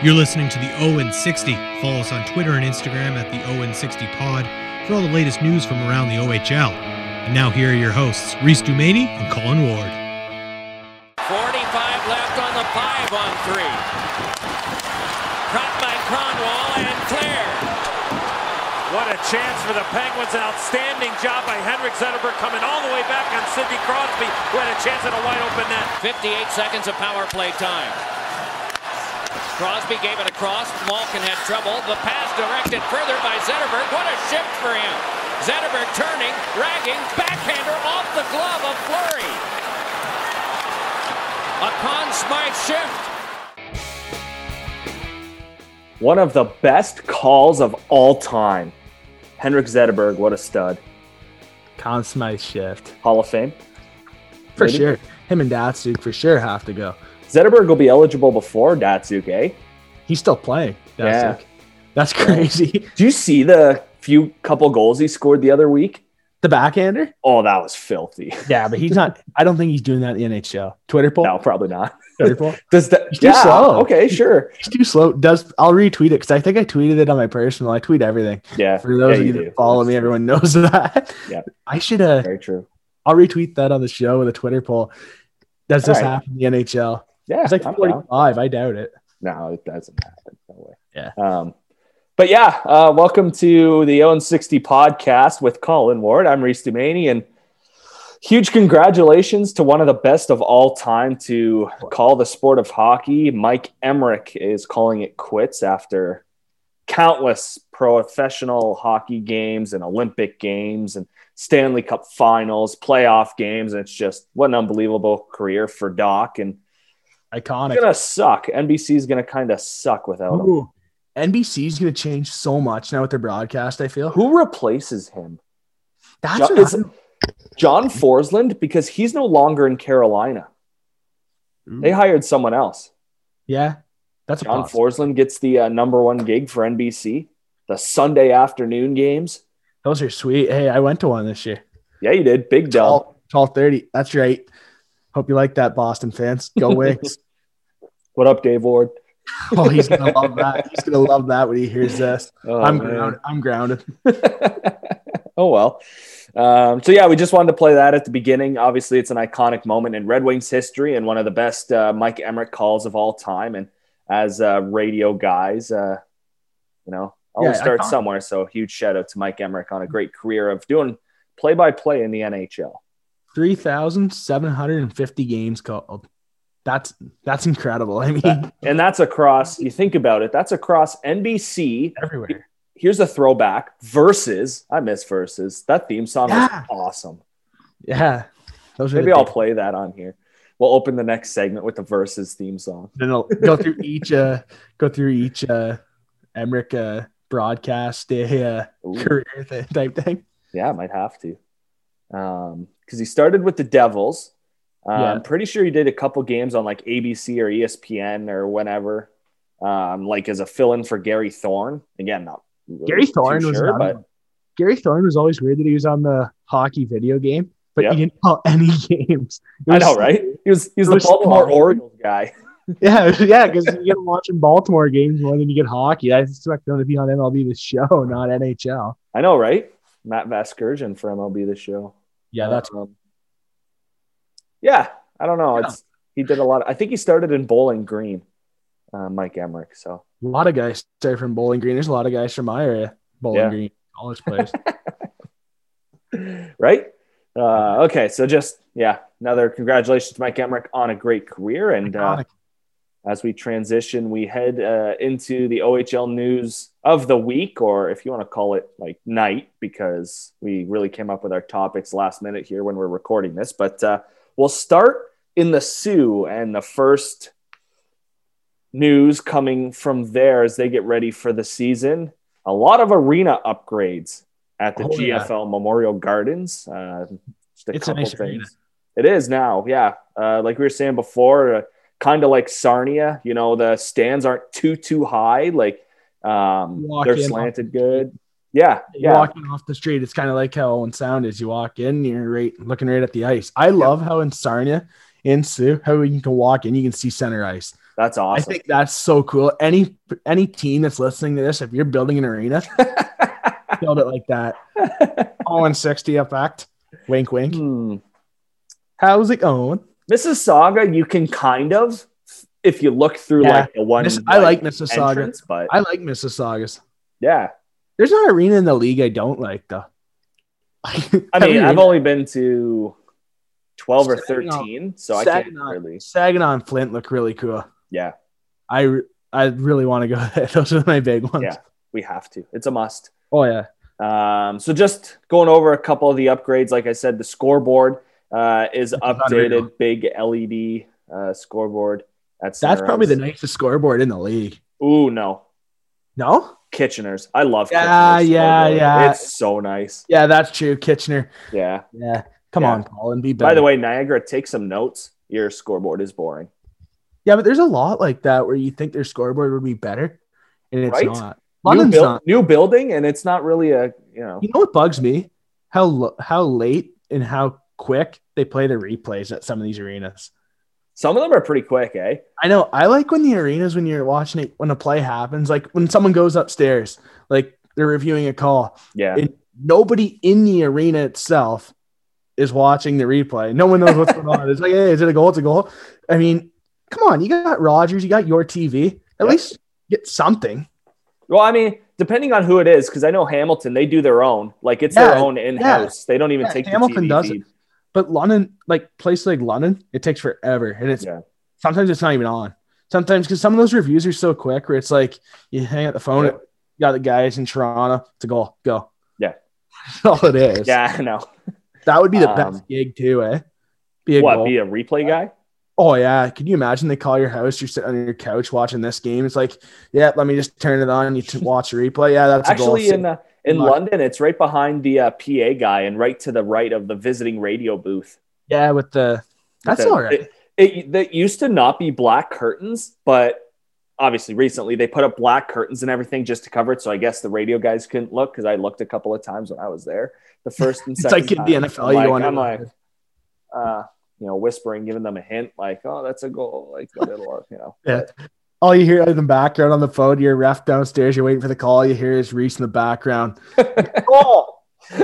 You're listening to the Owen 60. Follow us on Twitter and Instagram at the Owen 60 Pod for all the latest news from around the OHL. And now here are your hosts, Reese Dumaney and Colin Ward. 45 left on the five on three. Caught by Kronwall and cleared. What a chance for the Penguins. An outstanding job by Henrik Zetterberg coming all the way back on Sidney Crosby, who had a chance at a wide open net. 58 seconds of power play time. Crosby gave it across. Malkin had trouble. The pass directed further by Zetterberg. What a shift for him. Zetterberg turning, ragging, backhander off the glove of Fleury. A Conn Smythe shift. One of the best calls of all time. Henrik Zetterberg, what a stud. Conn Smythe shift. Hall of Fame. For Maybe. sure. Him and Datsyuk for sure have to go. Zetterberg will be eligible before Datsyuk, eh? He's still playing. Yeah. That's crazy. Do you see the few couple goals he scored the other week? the backhander? Oh, that was filthy. Yeah, but he's not. I don't think he's doing that in the NHL. Twitter poll? No, probably not. Twitter poll? Does that? He's too Yeah. slow. Okay, sure. He's too slow. Does I'll retweet it because I think I tweeted it on my personal. I tweet everything. Yeah. For those yeah, of you that follow me, everyone knows that. Yeah. I should uh Very true. I'll retweet that on the show with a Twitter poll. Does this right. happen in the NHL? Yeah. It's like I'm down. 45. I doubt it. No, it doesn't happen. No way. Yeah. Um, but yeah, uh, welcome to the Owen 60 podcast with Colin Ward. I'm Reese Dumaney, and huge congratulations to one of the best of all time to call the sport of hockey. Mike Emrick is calling it quits after countless professional hockey games and Olympic games and Stanley Cup finals, playoff games. And it's just what an unbelievable career for Doc. And Iconic. it's gonna suck. NBC is gonna kind of suck without him. Ooh. NBC's going to change so much now with their broadcast. I feel Who replaces him? that's John, is John Forslund because he's no longer in Carolina. They hired someone else. yeah. That's John. Forslund gets the uh, number one gig for NBC, the Sunday afternoon games. Those are sweet. Hey, I went to one this year. Yeah, you did. Big dub. 12, 30. That's right. Hope you like that, Boston fans. Go Wings. What up, Dave Ward? oh, he's gonna love that. He's gonna love that when he hears this. Oh, I'm man. grounded. I'm grounded. oh well. Um, so yeah, we just wanted to play that at the beginning. Obviously, it's an iconic moment in Red Wings history and one of the best uh, Mike Emrick calls of all time. And as uh, radio guys, uh, you know, always Yeah, start somewhere. So huge shout out to Mike Emrick on a great career of doing play by play in the NHL. Three thousand seven hundred and fifty games called. That's that's incredible. I mean, That- and that's across. You think about it. That's across NBC. everywhere. Here's a throwback. Versus. I miss versus. That theme song Yeah. was awesome. Yeah. Those Maybe I'll play that on here. We'll open the next segment with the versus theme song. Then I'll go through each uh go through each uh Emrick uh broadcast day uh career thing, type thing. Yeah, I might have to. Um, because he started with the Devils. Um, Yeah. I'm pretty sure he did a couple games on like ABC or ESPN or whatever, Um, like as a fill-in for Gary Thorne. Again, not really Gary Thorne was sure, but. Gary Thorne was always weird that he was on the hockey video game, but Yep. he didn't call any games. I know, right? He was he was the was Baltimore. Orioles guy. Yeah, yeah, because you get watching Baltimore games more than you get hockey. I expect them to be on MLB the show, not NHL. I know, right? Matt Vasgersian for MLB the show. Yeah, that's Um, yeah, I don't know. Yeah. It's he did a lot. I think he started in Bowling Green, uh, Mike Emrick. So a lot of guys start from Bowling Green. There's a lot of guys from my area, Bowling Yeah. Green, college players. right? Uh, okay, so just yeah, another congratulations to Mike Emrick on a great career, and uh. As we transition, we head uh, into the OHL news of the week, or if you want to call it like night, because we really came up with our topics last minute here when we're recording this. But uh, we'll start in the Soo, and the first news coming from there as they get ready for the season. A lot of arena upgrades at the Oh, yeah. GFL Memorial Gardens. Uh, just a It's a couple nice things. arena. It is now, yeah. Uh, like we were saying before, uh, kind of like Sarnia. You know, the stands aren't too too high. Like um, they're slanted good. Yeah, yeah. walking off the street, it's kind of like how Owen Sound is. You walk in, you're right looking right at the ice. I love how in Sarnia, in Soo, how you can walk in, you can see center ice. That's awesome. I think that's so cool. Any any team that's listening to this, if you're building an arena, build it like that. All in 60 effect. Wink, wink. Hmm. How's it going? Mississauga, you can kind of if you look through Yeah. like the one. Miss- I like Mississauga. entrance, but I like Mississaugas. yeah. There's not an arena in the league I don't like though. I mean, I've only been to twelve or Saginaw- thirteen, so I can't really. Saginaw and Flint look really cool. Yeah, I I really want to go there. Those are my big ones. Yeah. we have to. It's a must. Oh yeah. Um, so just going over a couple of the upgrades. Like I said, the scoreboard uh, is updated, big LED uh, scoreboard. That's That's probably the nicest scoreboard in the league. Ooh, no, No? Kitchener's. I love. Yeah, Kitchener's yeah, scoreboard. yeah. It's so nice. Yeah, that's true. Kitchener. Yeah. Yeah. Come Yeah. on, Colin. Be better. By the way, Niagara, take some notes. Your scoreboard is boring. Yeah, but there's a lot like that where you think their scoreboard would be better, and it's Right? not. New, London's not. new building, and it's not really a you know. You know what bugs me? How how late and how quick they play the replays at some of these arenas. Some of them are pretty quick, eh? I know. I like when the arenas when you're watching it when a play happens, like when someone goes upstairs, like they're reviewing a call, Yeah. and nobody in the arena itself is watching the replay. No one knows what's going on. It's like, hey, is it a goal? It's a goal. I mean, come on, you got Rogers, you got your TV. At Yep. least get something. Well, I mean, depending on who it is, because I know Hamilton, they do their own. Like it's their own in-house. They don't even Yeah, take Hamilton the TV does feed. But London, like places like London, it takes forever, and it's Yeah. sometimes it's not even on. Sometimes because some of those reviews are so quick, where it's like you hang up the phone, Yeah. you got the guys in Toronto to goal, go. Yeah. That's all it is. Yeah, I know. that would be the Um, best gig too, eh? Be a What? goal. Be a replay guy? Oh yeah, can you imagine they call your house? You're sitting on your couch watching this game. It's like, yeah, let me just turn it on. You to watch a replay. Yeah, that's Actually, in uh, in Luck. London, it's right behind the uh, PA guy and right to the right of the visiting radio booth. yeah, with the that's The- all right. It, it that used to not be black curtains, but obviously recently they put up black curtains and everything just to cover it. So I guess the radio guys couldn't look because I looked a couple of times when I was there. The first and It's second like time. the NFL, you want I'm to- like, uh, you know, whispering, giving them a hint, like, "Oh, that's a goal," like a little, you know. Yeah. All you hear in the background on the phone, your ref downstairs, you're waiting for the call. You hear is Reese in the background. oh,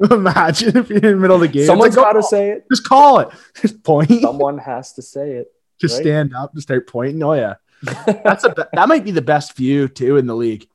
imagine if you're in the middle of the game. Someone's like, got to say it. just call it. Just point. Someone has to say it. just right? stand up and start pointing. Oh yeah, that's a that might be the best view too in the league.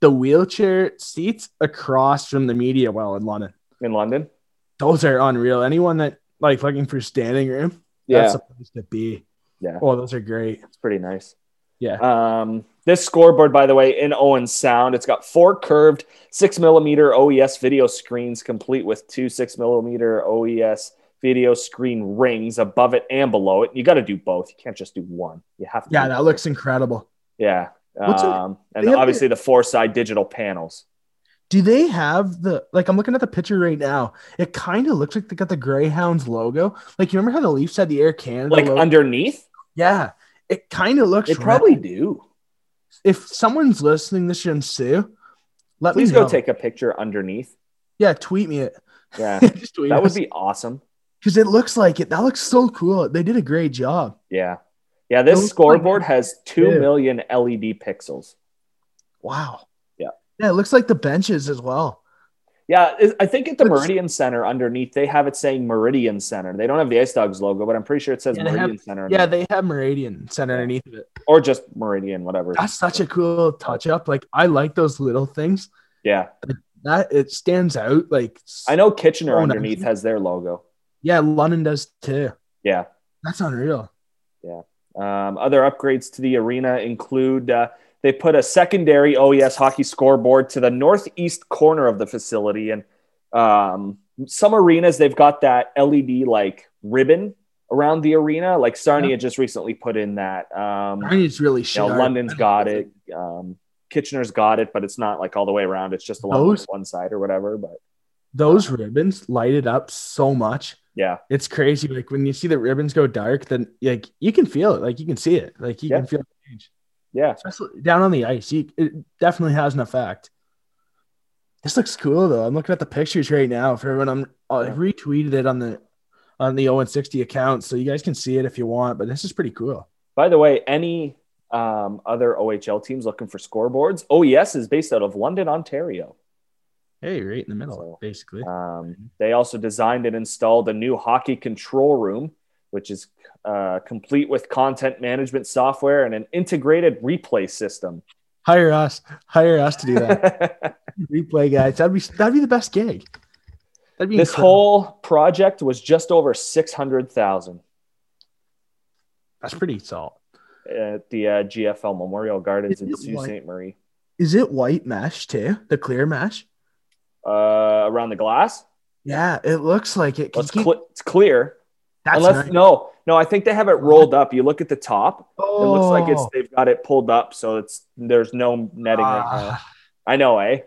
The wheelchair seats across from the media well in London. in London. Those are unreal. Anyone that like looking for standing room, Yeah, that's the place to be. Yeah. Oh, those are great. it's pretty nice. Yeah. Um, this scoreboard, by the way, in Owen Sound, it's got four curved six millimeter OES video screens, complete with two six millimeter OES video screen rings above it and below it. You got to do both. You can't just do one. You have to. Yeah, that both. looks incredible. Yeah. Um, and obviously the four side digital panels. Do they have the like? I'm looking at the picture right now. It kind of looks like they got the Greyhounds logo. Like you remember how the Leafs had the Air Canada Like logo? underneath, yeah, it kind of looks. they probably do. If someone's listening, this year, Soo, let Please me go know. take a picture underneath. Yeah, tweet me it. Yeah, that would be awesome. because it looks like it. That looks so cool. They did a great job. Yeah. Yeah, this scoreboard like- has two Yeah. million LED pixels. Wow. Yeah. Yeah, it looks like the benches as well. Yeah, I think at the Meridian Center underneath, they have it saying Meridian Center. They don't have the Ice Dogs logo, but I'm pretty sure it says Yeah, Meridian have- Center. Yeah, they have Meridian center underneath of it. or just Meridian, whatever. That's such a cool touch up. Like I like those little things. yeah, That it stands out. Like I know Kitchener Oh, underneath nice. has their logo. Yeah, London does too. Yeah. That's unreal. Yeah. Um, other upgrades to the arena include uh, they put a secondary OES hockey scoreboard to the northeast corner of the facility, and um, some arenas they've got that LED like ribbon around the arena. Like Sarnia Yeah. just recently put in that. Um, It's really you know, London's got it. Um, Kitchener's got it, but it's not like all the way around. It's just along Those- one side or whatever. But Those ribbons light it up so much. yeah, It's crazy. Like when you see the ribbons go dark, then like you can feel it. Like you can see it. Like you Yeah. can feel it change. Yeah, Especially down on the ice. You, it definitely has an effect. This looks cool though. I'm looking at the pictures right now for everyone. I'm I retweeted it on the on the 0 60 account, so you guys can see it if you want. But this is pretty cool. By the way, any um, other OHL teams looking for scoreboards? OES is based out of London, Ontario. Hey, right in the middle, So, basically. Um, they also designed and installed a new hockey control room, which is uh, complete with content management software and an integrated replay system. hire us, hire us to do that. Replay guys, that'd be that'd be the best gig. That'd be this incredible. whole project was just over six hundred thousand That's pretty solid. at the uh, GFL Memorial Gardens in Is it Sault? Ste. Marie. Is it white mesh too? The clear mesh? Uh, around the glass, Yeah, it looks like it. well, it's, cle it's clear. That's Unless nice. no, no, I think they have it rolled up. You look at the top; it looks like it's Oh. they've got it pulled up, so it's there's no netting right now. Ah. I know, eh?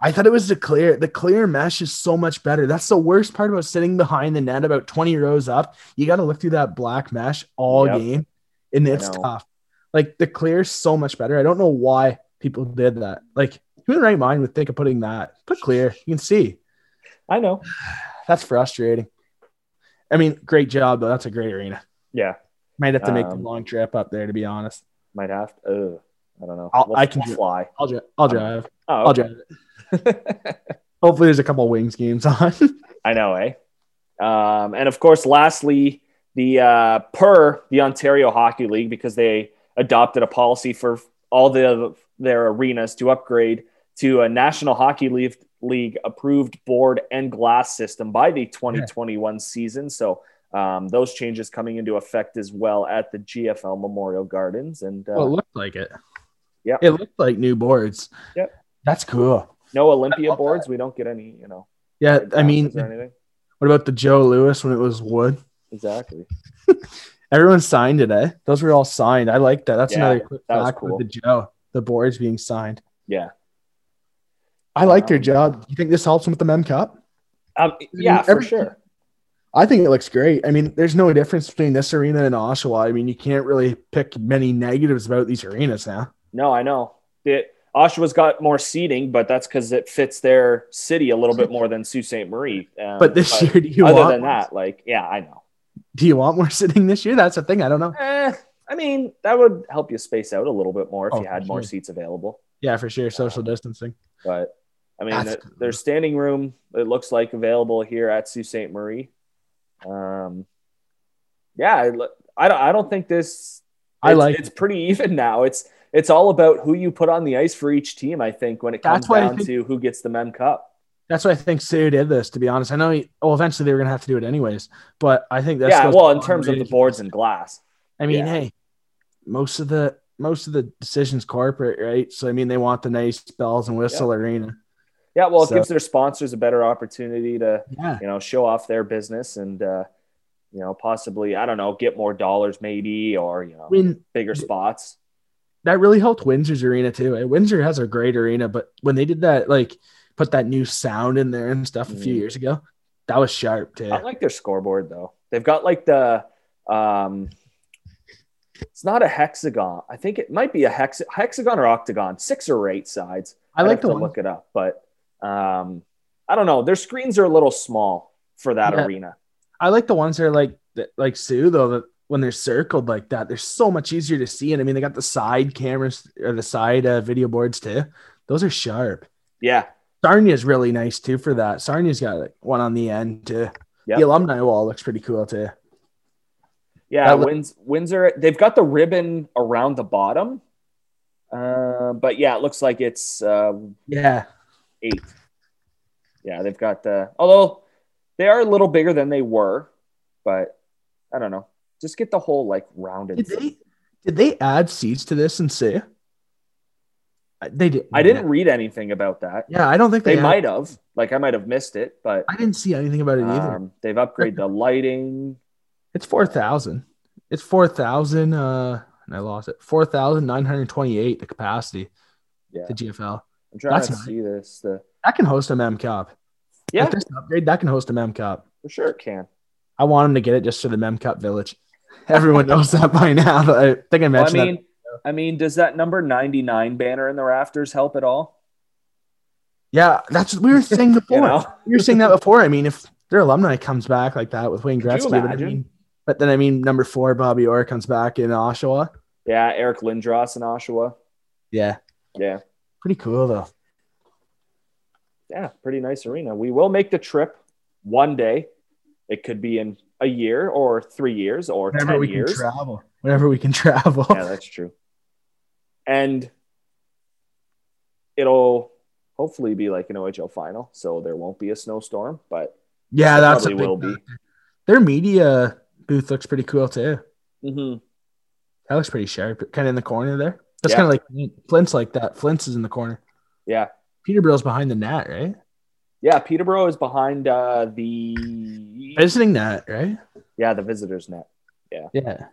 I thought it was the clear. The clear mesh is so much better. That's the worst part about sitting behind the net about 20 rows up. You got to look through that black mesh all Yep. game, and it's tough. Like the clear is so much better. I don't know why people did that. Like who in the right mind would think of putting that? Put clear. You can see. I know. That's frustrating. I mean, great job though. That's a great arena. Yeah, Might have to make the Um, long trip up there to be honest. might have to. Ugh, I don't know. I'll- I can fly. I'll drive. I'll drive. Oh, I'll drive. Hopefully, there's a couple wings games on. I know, eh? Um, and of course, lastly, the uh, per the Ontario Hockey League because they adopted a policy for all the their arenas to upgrade to a National Hockey League League approved board and glass system by the 2021 season. So um, those changes coming into effect as well at the GFL Memorial Gardens and uh, well, it looked like it. Yeah, It looked like new boards. Yep. That's cool. no Olympia boards. We don't get any, you know. Yeah, I mean, glasses or anything. what about the Joe Louis when it was wood? Exactly. Everyone signed it, eh? Those were all signed. I like that. That's Yeah, another quick that fact cool. with the Joe, the boards being signed. Yeah. I like their Um, job. You think this helps them with the Mem Cup? Um, yeah, for every- sure. I think it looks great. I mean, there's no difference between this arena and Oshawa. I mean, you can't really pick many negatives about these arenas now. No, I know. It, Oshawa's got more seating, but that's because it fits their city a little bit more than Sault Ste. Marie. Um, But this year, do you other want than that, like, yeah, I know. Do you want more sitting this year? That's the thing. I don't know. Eh, I mean, that would help you space out a little bit more if Oh, you had for more sure. seats available. Yeah, for sure. Social distancing. But I mean, That's th- cool. there's standing room. It looks like available here at Sault Ste. Marie. Um, yeah, I, don't. I don't think this. I it's- like It's pretty even now. It's it's all about who you put on the ice for each team. I think when it comes down think- to who gets the Mem Cup. That's why I think Soo did this. To be honest, I know. He, well, eventually they were gonna have to do it anyways. But I think that's yeah, well, in terms of the boards and glass. I mean, yeah. hey, most of the most of the decisions corporate, right? So I mean, they want the nice bells and whistle arena. Yeah, well, it So- gives their sponsors a better opportunity to Yeah, you know show off their business and uh, you know possibly I don't know get more dollars maybe or you know mean bigger spots. that really helped Windsor's arena too. Windsor has a great arena, but when they did that, like put that new sound in there and stuff a few Mhm. years ago, that was sharp too. I like their scoreboard though. They've got like the um it's not a hexagon. I think it might be a hex hexagon or octagon, six or eight sides. I like to one. look it up, but um I don't know. Their screens are a little small for that Yeah. arena. I like the ones that are like that, like Soo though that when they're circled like that, they're so much easier to see. And I mean, they got the side cameras or the side uh, video boards too. Those are sharp. Yeah. Sarnia's really nice too for that. Sarnia's got like one on the end too. Yep. The alumni wall looks pretty cool too. Yeah, That look- Winds, Windsor. They've got the ribbon around the bottom, uh, but yeah, it looks like it's uh, Yeah. Eight. Yeah, they've got the. Although they are a little bigger than they were, but I don't know. Just get the whole like rounded. Did they did they add seats to this and say they did? I didn't read anything about that. Yeah, I don't think they, They might have. Like I might have missed it, but I didn't see anything about it either. um, they've upgraded the lighting. It's four thousand. It's four thousand. Uh, and I lost it. Four thousand nine hundred twenty-eight. The capacity. Yeah, The GFL I'm trying that's to nice. see this. The that can host a Mem Cup. yeah, this upgrade, that can host a Mem Cup. for sure it can. I want him to get it just to the Mem Cup Village. Everyone knows that by now. But I think I Well, I mentioned that. mean, I mean, does that number 99 banner in the rafters help at all? Yeah, that's we were saying before. You know? We were saying that before. I mean, if their alumni comes back like that with Wayne Gretzky, but I mean, But then I mean, number four, Bobby Orr comes back in Oshawa. Yeah, Eric Lindros in Oshawa. Yeah, Yeah, pretty cool though. yeah, pretty nice arena. We will make the trip one day. It could be in a year or three years or Whenever ten we years. can travel. Whenever we can travel. yeah, that's true. And it'll hopefully be like an OHL final, so there won't be a snowstorm, but Yeah, that's a will be. Their media booth looks pretty cool too. hmm That looks pretty sharp, kind of in the corner there. That's Yeah. kind of like Flint's like that. Flint's is in the corner. Yeah, Peterborough's behind the net, right? yeah. Peterborough is behind uh, the Visiting net, right? yeah the visitors net. Yeah. Yeah.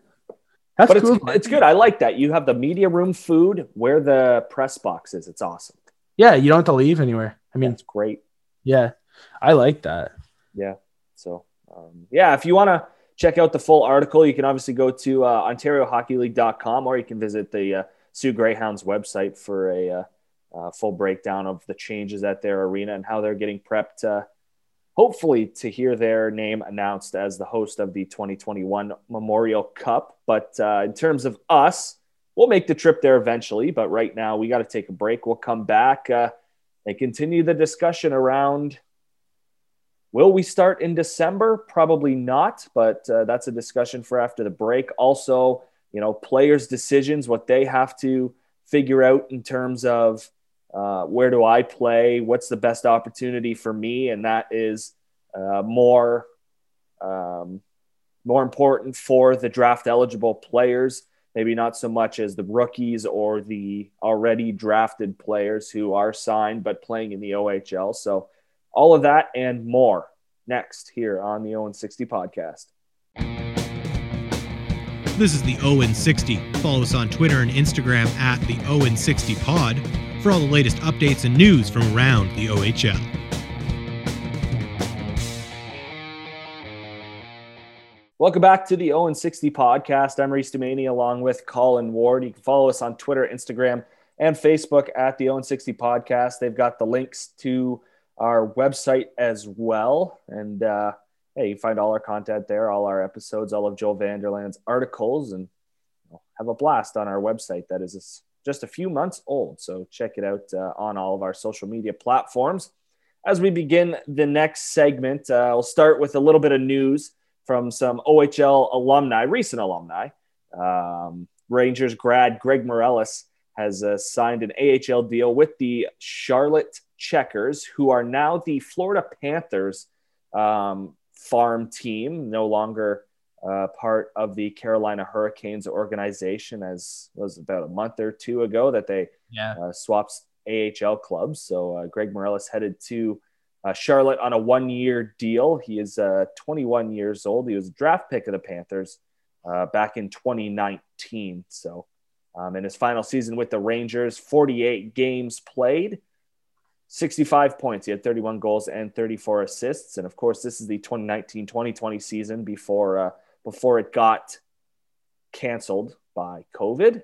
That's but it's cool. it's good. I like that. You have the media room food where the press box is. It's awesome. Yeah, you don't have to leave anywhere. I mean, it's great. yeah, I like that. Yeah. So, um, yeah, if you want to check out the full article, you can obviously go to uh, OntarioHockeyLeague.com or you can visit the uh, Soo Greyhounds website for a uh, uh, full breakdown of the changes at their arena and how they're getting prepped, uh, hopefully, to hear their name announced as the host of the 2021 Memorial Cup. But uh, in terms of us, we'll make the trip there eventually. But right now, we got to take a break. We'll come back uh, and continue the discussion around Will we start in December? Probably not, but that's a discussion for after the break. Also, you know, players' decisions, what they have to figure out in terms of uh, where do I play, what's the best opportunity for me, and that is uh, more um, more important for the draft eligible players. Maybe not so much as the rookies or the already drafted players who are signed but playing in the OHL. So all of that and more next here on the Owen 60 podcast. This is the Owen 60. Follow us on Twitter and Instagram at the Owen 60 Pod for all the latest updates and news from around the OHL. Welcome back to the Owen 60 podcast. I'm Reese Dumaney along with Colin Ward. You can follow us on Twitter, Instagram, and Facebook at the Owen 60 podcast. They've got the links to our website as well. And uh, hey, you find all our content there, all our episodes, all of Joel Vanderland's articles, and have a blast on our website that is just a few months old. So check it out uh, on all of our social media platforms. As we begin the next segment, uh, I'll start with a little bit of news from some OHL alumni, recent alumni. Um, Rangers grad Greg Meireles has uh, signed an AHL deal with the Charlotte Checkers, who are now the Florida Panthers um, farm team, no longer uh, part of the Carolina Hurricanes organization, as was about a month or two ago that they Yeah. uh, swapped AHL clubs. So uh, Greg Meireles headed to uh, Charlotte on a one-year deal. He is uh, 21 years old. He was a draft pick of the Panthers uh, back in 2019. So um, in his final season with the Rangers, 48 games played, 65 points. He had 31 goals and 34 assists. And of course, this is the 2019-2020 season before uh, before it got canceled by COVID.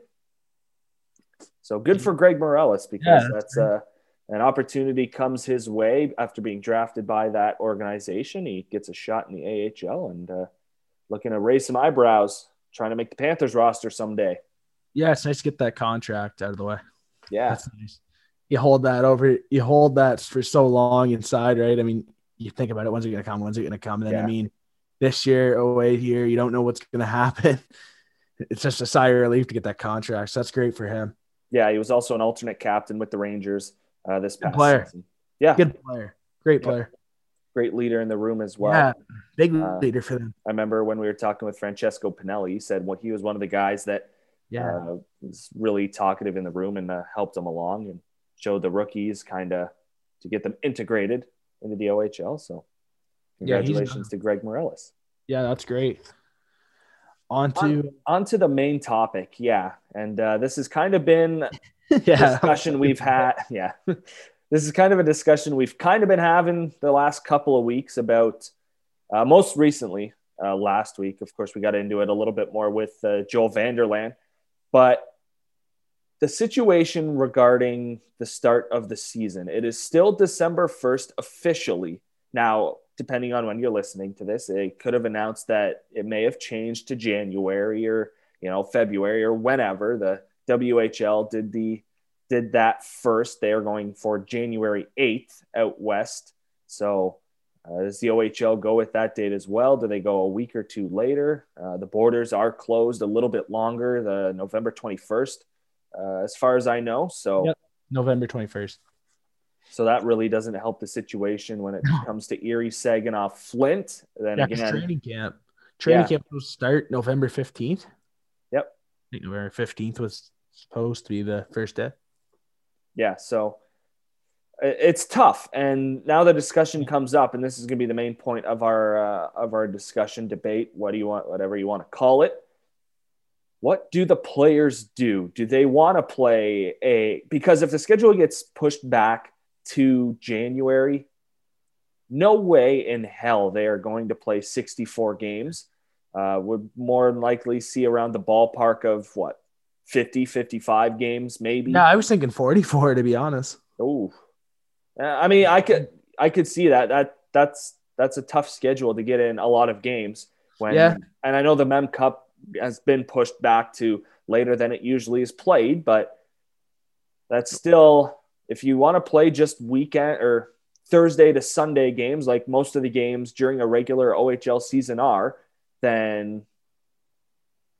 So good for Greg Meireles because Yeah, that's uh, an opportunity comes his way after being drafted by that organization. He gets a shot in the AHL and uh, looking to raise some eyebrows, trying to make the Panthers roster someday. Yeah, it's nice to get that contract out of the way. Yeah, That's nice. You hold that over, you hold that for so long inside, right? I mean, you think about it, when's it going to come? When's it going to come? And then, Yeah. I mean, this year, away here, you don't know what's going to happen. It's just a sigh of relief to get that contract. So that's great for him. yeah. He was also an alternate captain with the Rangers uh, this past player. season. Yeah, Good player. Great Yeah. player. great leader in the room as well. yeah. Big Uh, leader for them. I remember when we were talking with Francesco Pinelli, he said what he was one of the guys that Yeah. uh, was really talkative in the room and uh, helped him along and showed the rookies kind of to get them integrated into the OHL. So, Yeah, congratulations to Greg Meireles. yeah, that's great. On to, On to the main topic, yeah, and uh, this has kind of been yeah. discussion we've had. Yeah, this is kind of a discussion we've kind of been having the last couple of weeks about. Uh, most recently, uh, last week, of course, we got into it a little bit more with uh, Joel Vanderland, but the situation regarding the start of the season, it is still December first officially. Now, depending on when you're listening to this, they could have announced that it may have changed to January or you know February or whenever the WHL did the did that first. They are going for January 8th out west. So uh, does the OHL go with that date as well? Do they go a week or two later? Uh, the borders are closed a little bit longer, the November 21st, uh, as far as I know. So, Yep. November 21st. so that really doesn't help the situation when it comes to Erie, Saginaw, Flint. Then Yeah, again, training camp. Training Yeah. camp will start November 15th. Yep. I think November 15th was supposed to be the first day. yeah so it's tough and now the discussion comes up and this is going to be the main point of our uh, of our discussion debate what do you want whatever you want to call it what do the players do do they want to play a because if the schedule gets pushed back to january no way in hell they are going to play 64 games uh, would more than likely see around the ballpark of what 50 55 games maybe No, I was thinking 44 to be honest. Oh, I mean, I could I could see that that that's that's a tough schedule to get in a lot of games. When Yeah. and I know the Mem Cup has been pushed back to later than it usually is played, but that's still if you want to play just weekend or Thursday to Sunday games like most of the games during a regular OHL season are, then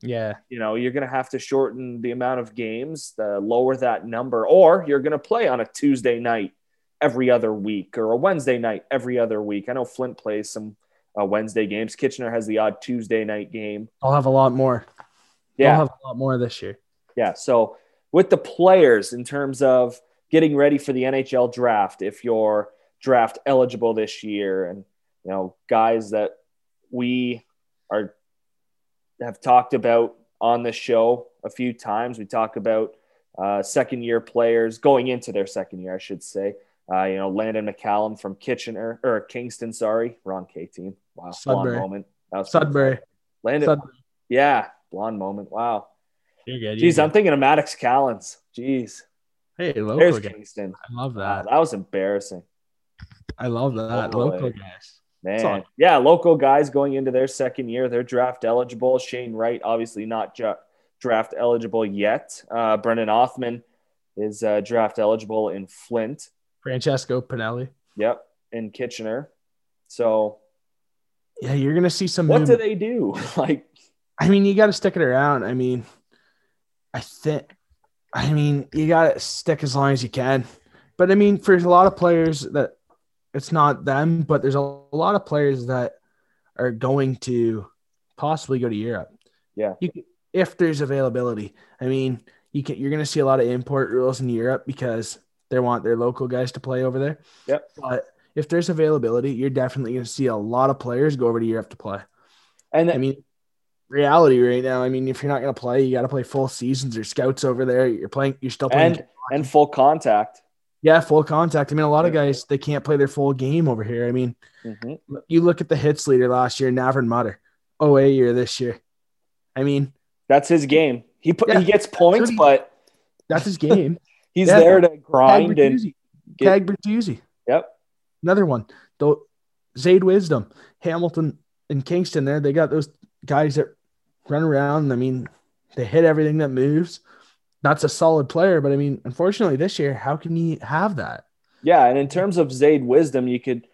Yeah. you know you're going to have to shorten the amount of games uh, lower that number or you're going to play on a tuesday night every other week or a wednesday night every other week i know flint plays some uh, wednesday games. Kitchener has the odd tuesday night game. I'll have a lot more. yeah. I'll have a lot more this year. yeah so with the players in terms of getting ready for the nhl draft if you're draft eligible this year and you know guys that we are have talked about on the show a few times we talk about uh, second year players going into their second year i should say. Uh, you know landon mccallum from kitchener or kingston sorry wrong k team wow blonde Sudbury. moment that was Sudbury. landon Sudbury. yeah blonde moment wow You're good. Jeez, I'm thinking of Maddox Callens. Jeez. Hey, local There's guys. Kingston. I love Wow, that. that was embarrassing. I love that. Oh, local guys. Man. Yeah, local guys going into their second year. They're draft eligible. Shane Wright, obviously not ju- draft eligible yet. Uh, Brennan Othman is uh, draft eligible in Flint. Francesco Pinelli. Yep, in Kitchener. So Yeah, you're gonna see some. what do they do? like, I mean, you got to stick it around. I mean, I think, I mean, you got to stick as long as you can. But I mean, for a lot of players that it's not them, but there's a lot of players that are going to possibly go to Europe. Yeah. Can, if there's availability. I mean, you can you're going to see a lot of import rules in Europe because they want their local guys to play over there. Yep. But if there's availability, you're definitely going to see a lot of players go over to Europe to play. and I mean, reality right now. I mean, if you're not going to play, you got to play full seasons or scouts over there. You're playing. You're still playing. and and full contact. yeah, full contact. I mean, a lot of guys they can't play their full game over here. I mean, Mhm. you look at the hits leader last year, Navrin Mutter. OA year this year. I mean, That's his game. He put Yeah, he gets points, he- but that's his game. he's Yeah. there to Tag grind and Bertuzzi. get- Tag Bertuzzi. yep. Another one. Though Zayd Wisdom, Hamilton, and Kingston. There, they got those guys that run around. I mean, they hit everything that moves. That's a solid player, but I mean, unfortunately, this year, how can you have that? Yeah, and in terms of Zayd wisdom, you could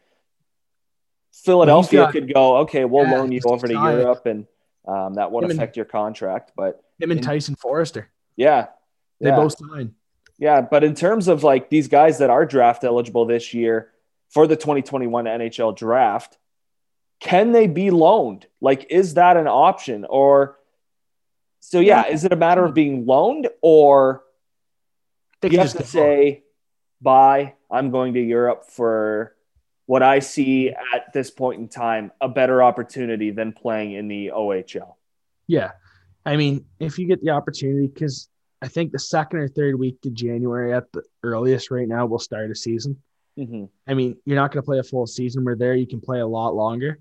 Philadelphia got- could go, okay, we'll Yeah, loan you over to. Europe, and um, that won't Him and- affect your contract. But Him and In- Tyson Foerster, yeah, they yeah, both signed. yeah. But in terms of like these guys that are draft eligible this year for the 2021 NHL draft, can they be loaned? Like, is that an option? Or so yeah, is it a matter of being loaned, or They you have to say, bye, I'm going to Europe for what I see at this point in time, a better opportunity than playing in the OHL. Yeah. I mean, if you get the opportunity, because I think the second or third week of January at the earliest right now will start a season. Mm-hmm. I mean, you're not going to play a full season. Where there, you can play a lot longer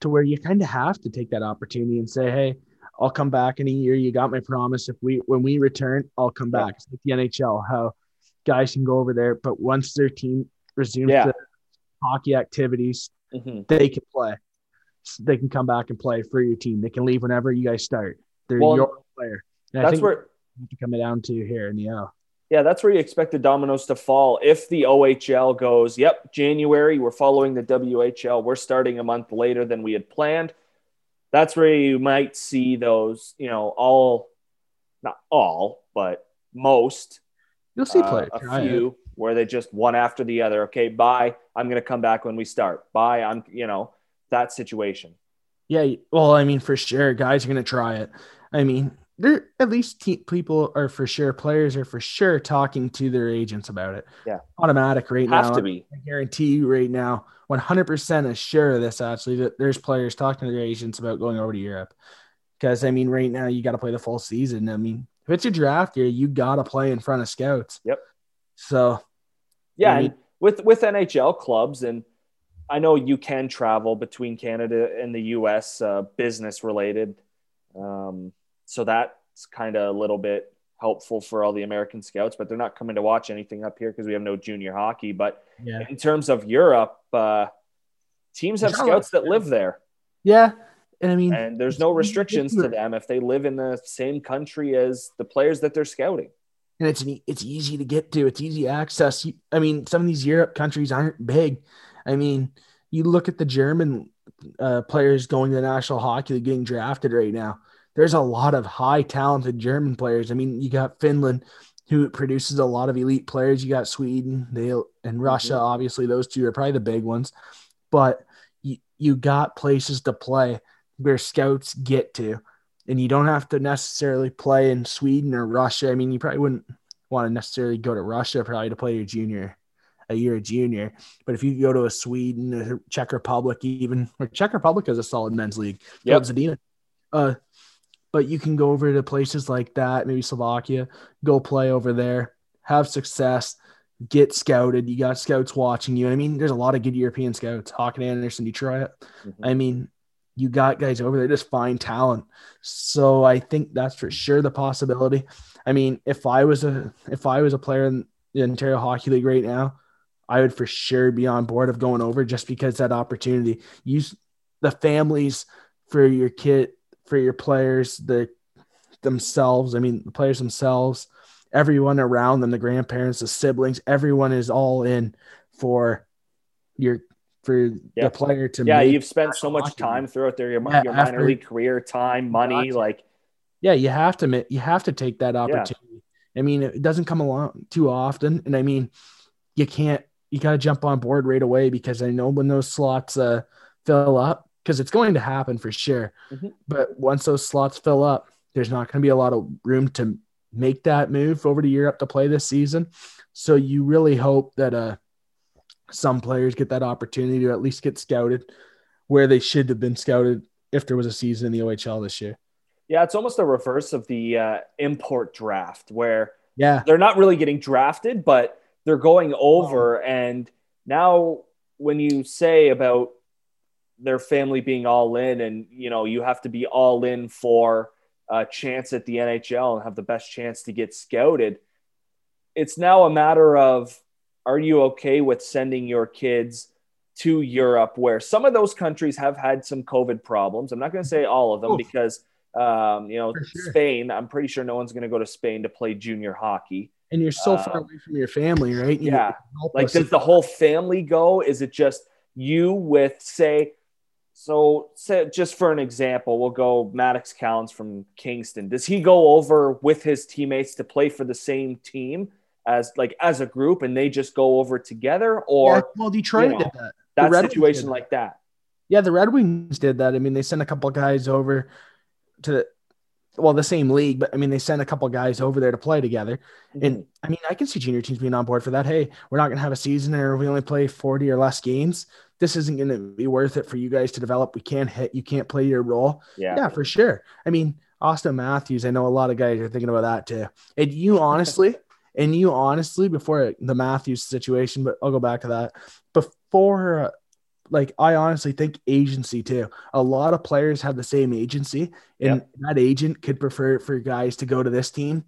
to where you kind of have to take that opportunity and say, hey, I'll come back in a year. You got my promise. If we, when we return, I'll come Yeah. back. It's like the NHL, how guys can go over there, but once their team resumes Yeah. the hockey activities, Mhm. they can play. They can come back and play for your team. They can leave whenever you guys start. They're Well, your player. And That's where to come down to here in the L. Yeah, that's where you expect the dominoes to fall. If the OHL goes, yep, January, we're following the WHL, we're starting a month later than we had planned. That's where you might see those, you know, all, not all, but most, You'll see uh, a try it. few where they just one after the other. Okay, bye. I'm going to come back when we start. Bye. I'm, you know, that situation. Yeah, well, I mean, for sure, guys are gonna try it. I mean, there at least te- people are for sure, players are for sure talking to their agents about it. Yeah. automatic right Have now. to be. I guarantee you right now, 100% is sure of this actually that there's players talking to their agents about going over to Europe. Because I mean, right now you got to play the full season. I mean, if it's your draft year, you got to play in front of scouts. Yep. So Yeah, I mean- and with with NHL clubs, and I know you can travel between Canada and the U.S. Uh, business related, um, so that's kind of a little bit helpful for all the American scouts. But they're not coming to watch anything up here because we have no junior hockey. But yeah, in terms of Europe, uh, teams have There's not a lot scouts that live there, yeah, and I mean, and there's no restrictions to them if they live in the same country as the players that they're scouting. and it's it's easy to get to. It's easy access. I mean, some of these Europe countries aren't big. I mean, you look at the German uh, players going to the National Hockey League getting drafted right now. There's a lot of high talented German players. I mean, you got Finland, who produces a lot of elite players. You got Sweden, they and Russia. Obviously, those two are probably the big ones. But you, you got places to play where scouts get to and you don't have to necessarily play in Sweden or Russia. I mean, you probably wouldn't want to necessarily go to Russia probably to play your junior, a year junior. But if you go to a Sweden, or Czech Republic, even or Czech Republic is a solid men's league. Yeah. Uh, but you can go over to places like that, maybe Slovakia, go play over there, have success, get scouted. You got scouts watching you. I mean, there's a lot of good European scouts. Hakan Andersson, Detroit. Mhm. I mean, you got guys over there just find talent. So I think that's for sure the possibility. I mean, if I was a if I was a player in the Ontario Hockey League right now, I would for sure be on board of going over just because that opportunity. Use the families for your kid, for your players, the themselves. I mean, the players themselves, everyone around them, the grandparents, the siblings, everyone is all in for your for Yeah. the player to Yeah, make you've spent so much time throughout there, your, Yeah, your minor league career, time, money, like yeah, you have to you have to take that opportunity. I mean, it doesn't come along too often, and I mean, you can't you got to jump on board right away because I know when those slots uh, fill up because it's going to happen for sure. Mhm. But once those slots fill up, there's not going to be a lot of room to make that move over to Europe to play this season. So you really hope that uh some players get that opportunity to at least get scouted where they should have been scouted if there was a season in the OHL this year. yeah, it's almost a reverse of the uh, import draft where Yeah. they're not really getting drafted, but they're going over. And now, when you say about their family being all in, and you know, you have to be all in for a chance at the NHL and have the best chance to get scouted, it's now a matter of are you okay with sending your kids to Europe, where some of those countries have had some COVID problems? I'm not going to say all of them Oof. because. Um, you know, sure. Spain. I'm pretty sure no one's going to go to Spain to play junior hockey. And you're so far Uh, away from your family, right? You- Yeah. Like, does the whole family go? Is it just you with, say, so say, just for an example, we'll go Maddox Callens from Kingston. Does he go over with his teammates to play for the same team as like as a group, and they just go over together, or yeah, well, Detroit you know, did that. that Red Wings situation did like that? Yeah, the Red Wings did that. I mean, they sent a couple guys over to the well, the same league, but I mean, they sent a couple guys over there to play together. Mm-hmm. And I mean, I can see junior teams being on board for that. Hey, we're not going to have a season or we only play 40 or less games. This isn't going to be worth it for you guys to develop. We can't hit, you can't play your role. yeah, Yeah, for sure. I mean, Auston Matthews, I know a lot of guys are thinking about that too. And you honestly, and you honestly, before the Matthews situation, but I'll go back to that. Before, uh, like, I honestly think agency too. A lot of players have the same agency, and that agent could prefer for guys to go to this team.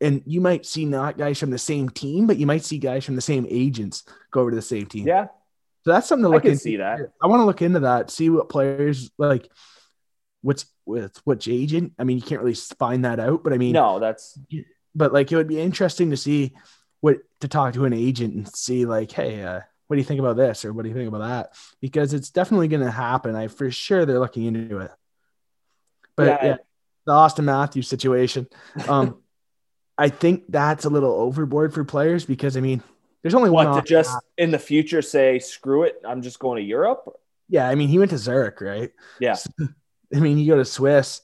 And you might see not guys from the same team, but you might see guys from the same agents go over to the same team. yeah. So that's something to I look can into. see that. I want to look into that, see what players like, what's with which agent. I mean, you can't really find that out, but I mean, No, that's but like it would be interesting to see what to talk to an agent and see like, hey, uh, what do you think about this or what do you think about that? Because it's definitely going to happen. I for sure they're looking into it. But Yeah. yeah, the Auston Matthews situation, um, I think that's a little overboard for players because I mean, there's only one. to just Matthews. in the future say, screw it, I'm just going to Europe. yeah, I mean, he went to Zurich, right? Yeah. I mean, you go to Swiss,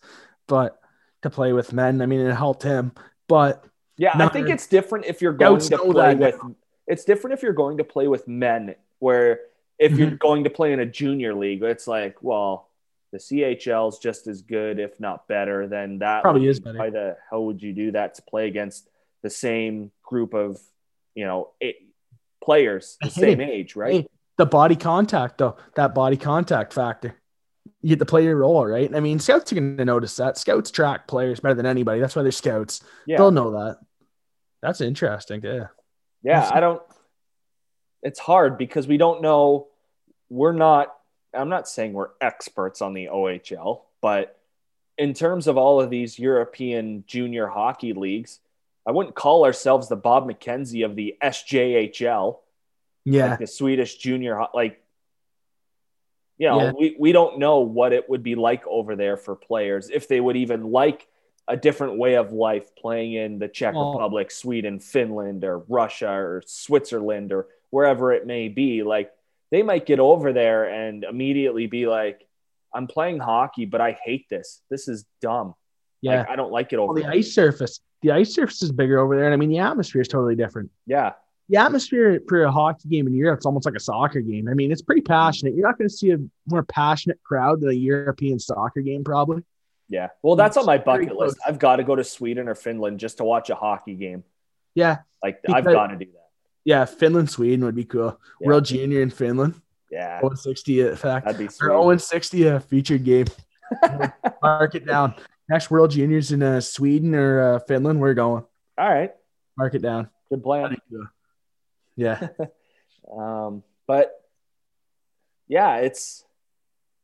but to play with men, I mean, it helped him. But Yeah, I think it's different if you're going to play with. It's different if you're going to play with men, where if Mm-hmm. you're going to play in a junior league, it's like, well, the CHL is just as good, if not better, than that. Probably league. is better. Why the hell would you do that to play against the same group of, you know, eight players the same age, right? The body contact, though, that body contact factor. You get to play your role, right? I mean, scouts are going to notice that. Scouts track players better than anybody. That's why they're scouts. Yeah, They'll know that. That's interesting. Yeah. Yeah, I don't. It's hard because we don't know. We're not. I'm not saying we're experts on the OHL, but in terms of all of these European junior hockey leagues, I wouldn't call ourselves the Bob McKenzie of the SJHL, Yeah. like the Swedish junior. Like, you know, Yeah. we we don't know what it would be like over there for players if they would even like a different way of life playing in the Czech Well- Republic, Sweden, Finland, or Russia, or Switzerland, or wherever it may be. Like they might get over there and immediately be like, "I'm playing hockey, but I hate this. This is dumb. Yeah. Like, I don't like it Well, over the there." ice surface. The ice surface is bigger over there. And I mean, the atmosphere is totally different. Yeah, The atmosphere for a hockey game in Europe, it's almost like a soccer game. I mean, it's pretty passionate. You're not going to see a more passionate crowd than a European soccer game, probably. Yeah. Well, that's on my bucket list. I've got to go to Sweden or Finland just to watch a hockey game. Yeah. Like I've got to do that. Yeah. Finland, Sweden would be cool. Yeah. World Junior in Finland. Yeah, 060 in fact. that'd be sweet. 0 60 a featured game. Mark it down. Next World Juniors in uh, Sweden or uh, Finland, we're going. All right, Mark it down. good plan. Yeah. Um, but yeah, it's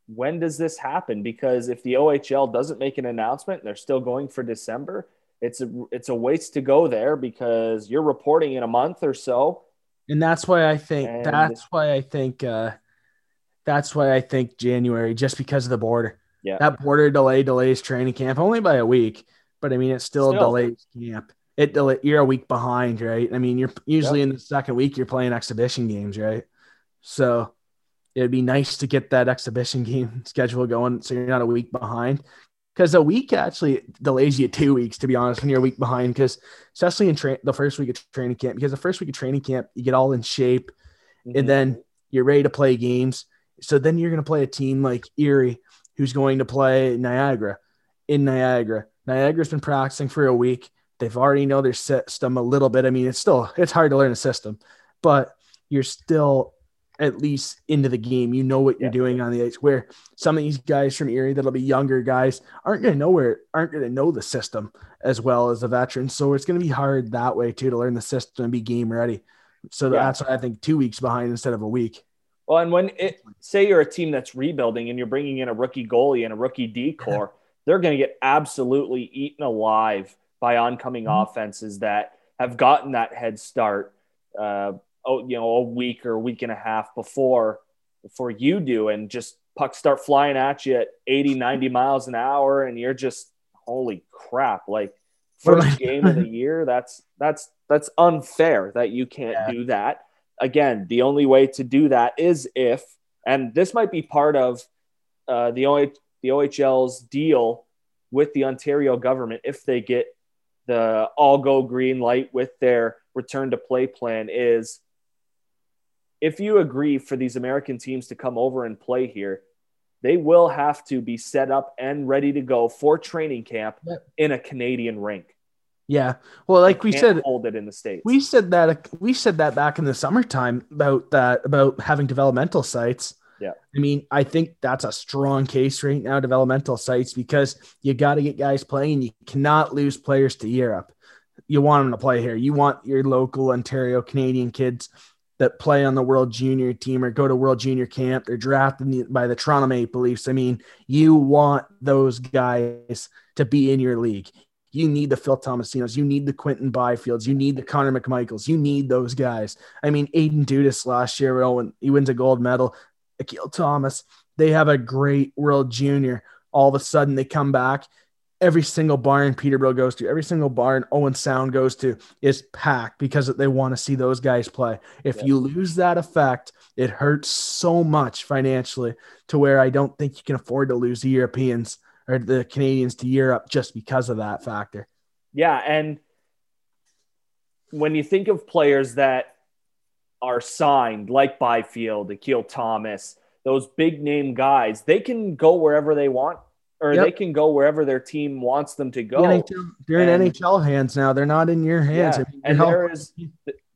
when does this happen? Because if the OHL doesn't make an announcement, they're still going for December. It's a it's a waste to go there because you're reporting in a month or so. And that's why I think And- that's why I think uh that's why I think January, just because of the border. Yeah. That border delay delays training camp only by a week, but I mean it still, Still. delays camp. It delay you're a week behind, right? I mean, you're usually in the second week you're playing exhibition games, right? So it'd be nice to get that exhibition game schedule going so you're not a week behind. Because a week actually delays you two weeks, to be honest, when you're a week behind. Because especially in tra- the first week of training camp, because the first week of training camp, you get all in shape Mm-hmm. and then you're ready to play games. So then you're going to play a team like Erie, who's going to play Niagara in Niagara. Niagara's been practicing for a week. They've already know their system a little bit. I mean, it's still it's hard to learn a system, but you're still at least into the game. You know what you're Yeah. doing on the ice. Where some of these guys from Erie that'll be younger guys aren't going to know where aren't going to know the system as well as the veterans. So it's going to be hard that way too to learn the system and be game ready. So Yeah. that's why I think two weeks behind instead of a week. Well, and when it say you're a team that's rebuilding and you're bringing in a rookie goalie and a rookie decor, they're going to get absolutely eaten alive by oncoming Mhm. offenses that have gotten that head start. Uh, you know, a week or a week and a half before before you do, and just pucks start flying at you at 80, 90 miles an hour, and you're just holy crap! Like first game of the year, that's that's that's unfair that you can't Yeah. do that again, the only way to do that is if, and this might be part of uh, the OH, the OHL's deal with the Ontario government if they get the all go green light with their return to play plan is if you agree for these American teams to come over and play here, they will have to be set up and ready to go for training camp Yep. in a Canadian rink. Yeah. Well, like we said, hold it in the states. we said that we said that back in the summertime about that about having developmental sites. Yeah. I mean, I think that's a strong case right now, developmental sites, because you got to get guys playing. You cannot lose players to Europe. You want them to play here. You want your local Ontario Canadian kids that play on the World Junior team or go to World Junior camp. They're drafted by the Toronto Maple Leafs. I mean, you want those guys to be in your league. You need the Phil Tomasinos. You need the Quinton Byfields. You need the Connor McMichaels. You need those guys. I mean, Aidan Dudas last year, when he wins a gold medal, Akil Thomas, they have a great World Junior. All of a sudden, they come back every single barn Peterborough goes to, every single barn Owen Sound goes to is packed because they want to see those guys play. If yeah. you lose that effect, it hurts so much financially to where I don't think you can afford to lose the Europeans or the Canadians to Europe just because of that factor. Yeah. And when you think of players that are signed, like Byfield, Akil Thomas, those big name guys, they can go wherever they want or yep. they can go wherever their team wants them to go. NHL, they're and, in NHL hands now. They're not in your hands. Yeah, and there is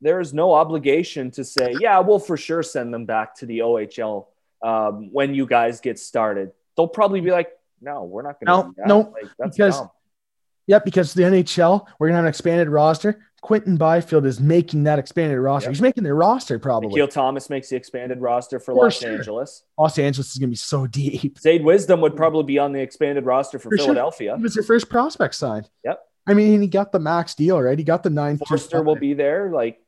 there is no obligation to say, yeah, we'll for sure send them back to the OHL um, when you guys get started. They'll probably be like, no, we're not going to. No, no, like, because dumb. Yeah, because the NHL we're gonna have an expanded roster. Quinton Byfield is making that expanded roster. Yep. He's making their roster probably. Keel Thomas makes the expanded roster for, for Los sure. Angeles. Los Angeles is going to be so deep. Zayde Wisdom would probably be on the expanded roster for, for Philadelphia. Sure. He was their first prospect signed. Yep. I mean, he got the max deal, right? He got the nine. Foerster will be there. Like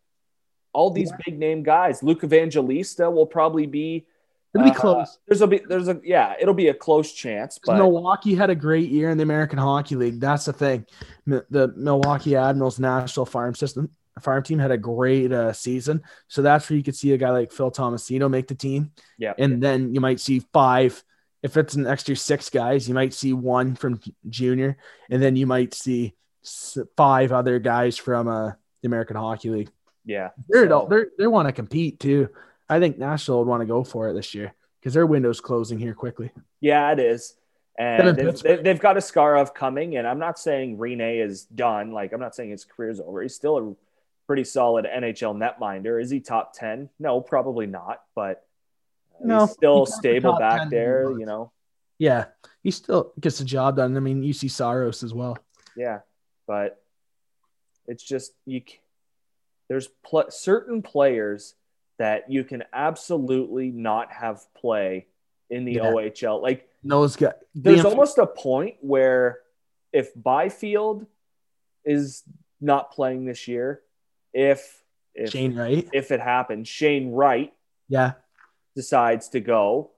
all these yeah. big name guys. Luke Evangelista will probably be It'll be uh, close. There's a be there's a yeah, it'll be a close chance. But Milwaukee had a great year in the American Hockey League. That's the thing. The Milwaukee Admirals National Farm System farm team had a great uh, season. So that's where you could see a guy like Phil Tomasino make the team. Yeah. And then you might see five. If it's an extra six guys, you might see one from junior, and then you might see five other guys from uh, the American Hockey League. Yeah. They're, so. they're, they want to compete too. I think Nashville would want to go for it this year because their window's closing here quickly. Yeah, it is. And they've, they've, got Askarov coming, and I'm not saying Rinne is done. Like I'm not saying his career's over. He's still a pretty solid NHL netminder. Is he top 10? No, probably not, but no, he's still he's stable back there, you know. Yeah, he still gets the job done. I mean, you see Saros as well. Yeah, but it's just you. There's pl- certain players that you can absolutely not have play in the yeah. OHL. Like those guys. There's almost a point where if Byfield is not playing this year, if if Shane Wright, if it happens, Shane Wright, yeah, decides to go,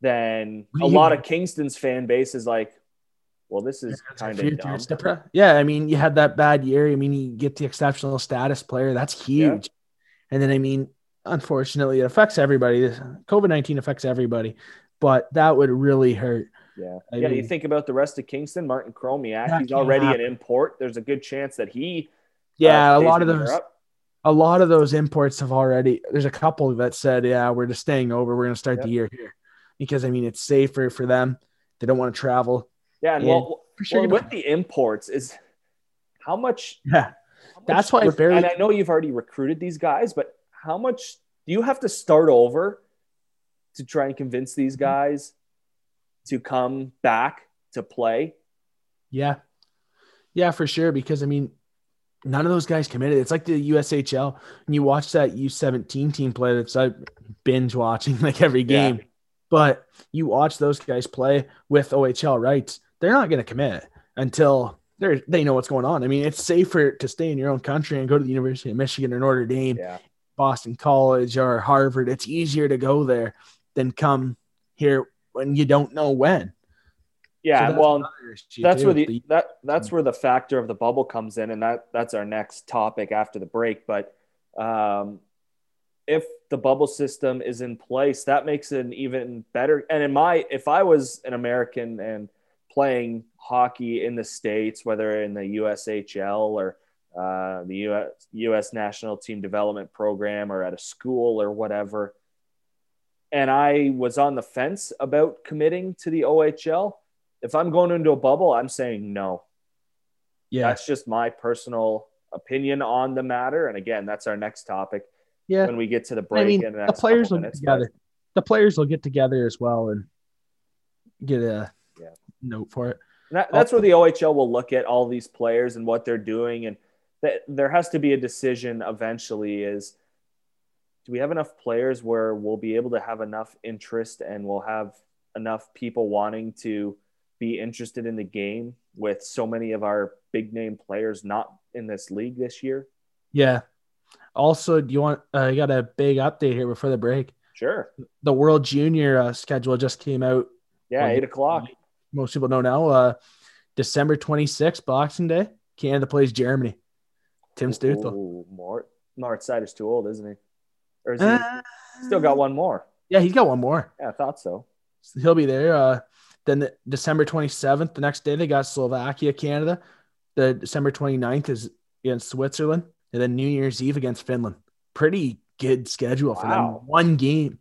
then a lot of Kingston's fan base is like, well, this is kind of dumb. Yeah, I mean, you had that bad year. I mean, you get the exceptional status player. That's huge. Yeah. And then, I mean, unfortunately, it affects everybody. COVID nineteen affects everybody, but that would really hurt. Yeah, I yeah. Mean, you think about the rest of Kingston, Martin Chromiak. He's already happen. an import. There's a good chance that he yeah, uh, a lot of those. A lot of those imports have already. There's a couple that said, "Yeah, we're just staying over. We're going to start yep. the year here," because I mean it's safer for them. They don't want to travel. Yeah, and, and well, for sure, well, with the imports is how much. Yeah, how that's much, why. Barely, and I know you've already recruited these guys, but how much do you have to start over to try and convince these mm-hmm. guys to come back to play? Yeah, yeah, for sure. Because I mean, none of those guys committed. It's like the USHL. And you watch that U17 team play. That's like binge watching like every game. Yeah. But you watch those guys play with OHL rights. They're not going to commit until they they know what's going on. I mean, it's safer to stay in your own country and go to the University of Michigan or Notre Dame, yeah. Boston College or Harvard. It's easier to go there than come here when you don't know when. Yeah, so well, that's too. where the that that's where the factor of the bubble comes in, and that that's our next topic after the break. But um, if the bubble system is in place, that makes it an even better. And in my, if I was an American and playing hockey in the states, whether in the USHL or uh, the US, US National Team Development Program or at a school or whatever, and I was on the fence about committing to the OHL if I'm going into a bubble, I'm saying no. Yeah. That's just my personal opinion on the matter. And again, that's our next topic. Yeah. When we get to the break. I mean, the, the players will minutes, get together. But... The players will get together as well and get a yeah. note for it. That, that's where the OHL will look at all these players and what they're doing. And that there has to be a decision eventually is do we have enough players where we'll be able to have enough interest and we'll have enough people wanting to be interested in the game with so many of our big name players not in this league this year? Yeah. Also, do you want? I uh, got a big update here before the break. Sure. The World Junior uh, schedule just came out. Yeah, eight o'clock. Most people know now. Uh, December 26th, Boxing Day. Canada plays Germany. Tim Stützle. Mort. Mort Seider's too old, isn't he? Or is he uh, still got one more? Yeah, he's got one more. Yeah, I thought so. so he'll be there. Uh, then the, December 27th, the next day, they got Slovakia, Canada. The December 29th is against Switzerland. And then New Year's Eve against Finland. Pretty good schedule for wow. them. One game.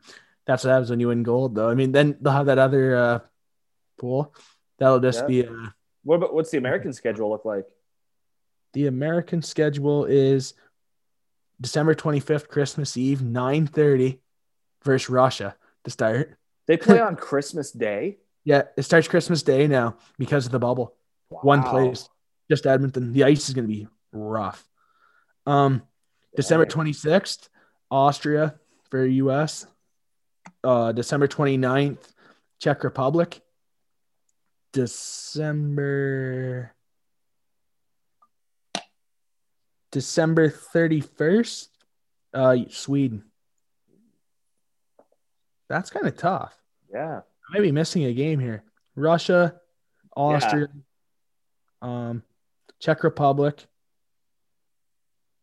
That's what happens when you win gold, though. I mean, then they'll have that other uh, pool. That'll just yeah. be. Uh, what about what's the American schedule look like? The American schedule is December 25th, Christmas Eve, 9:30 versus Russia to start. They play on Christmas Day. Yeah, it starts Christmas Day now because of the bubble. Wow. One place, just Edmonton. The ice is going to be rough. Um, December 26th, Austria for US. Uh, December 29th, Czech Republic. December December 31st, uh, Sweden. That's kind of tough. Yeah. I may be missing a game here. Russia, Austria, yeah. um, Czech Republic,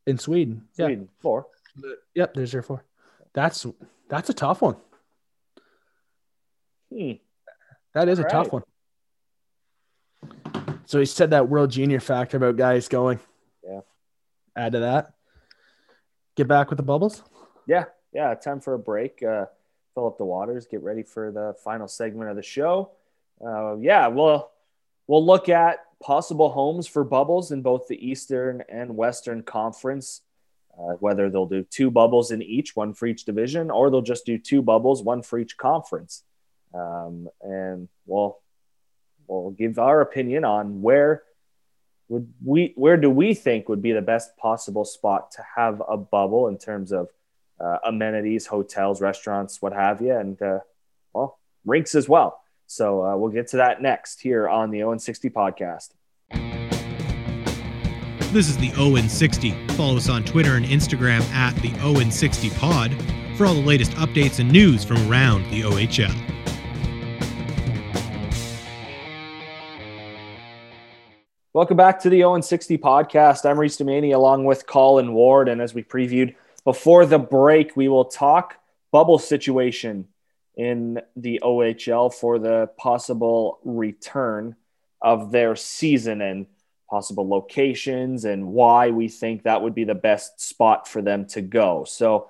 and Sweden. Sweden, yeah. four. Yep, there's your four. That's that's a tough one. Hmm. That is All a right. tough one. So he said that World Junior factor about guys going. Yeah. Add to that. Get back with the bubbles. Yeah, yeah. Time for a break. Uh, fill up the waters. Get ready for the final segment of the show. Uh, yeah, we'll we'll look at possible homes for bubbles in both the Eastern and Western Conference. Uh, whether they'll do two bubbles in each, one for each division, or they'll just do two bubbles, one for each conference. Um, and we'll we'll give our opinion on where would we where do we think would be the best possible spot to have a bubble in terms of uh, amenities, hotels, restaurants, what have you, and uh, well, rinks as well. So uh, we'll get to that next here on the Owen 60 podcast. This is the Owen 60. Follow us on Twitter and Instagram at the Owen 60 Pod for all the latest updates and news from around the OHL. Welcome back to the Owen 60 podcast. I'm Reese Domaney along with Colin Ward. And as we previewed before the break, we will talk bubble situation in the OHL for the possible return of their season and possible locations and why we think that would be the best spot for them to go. So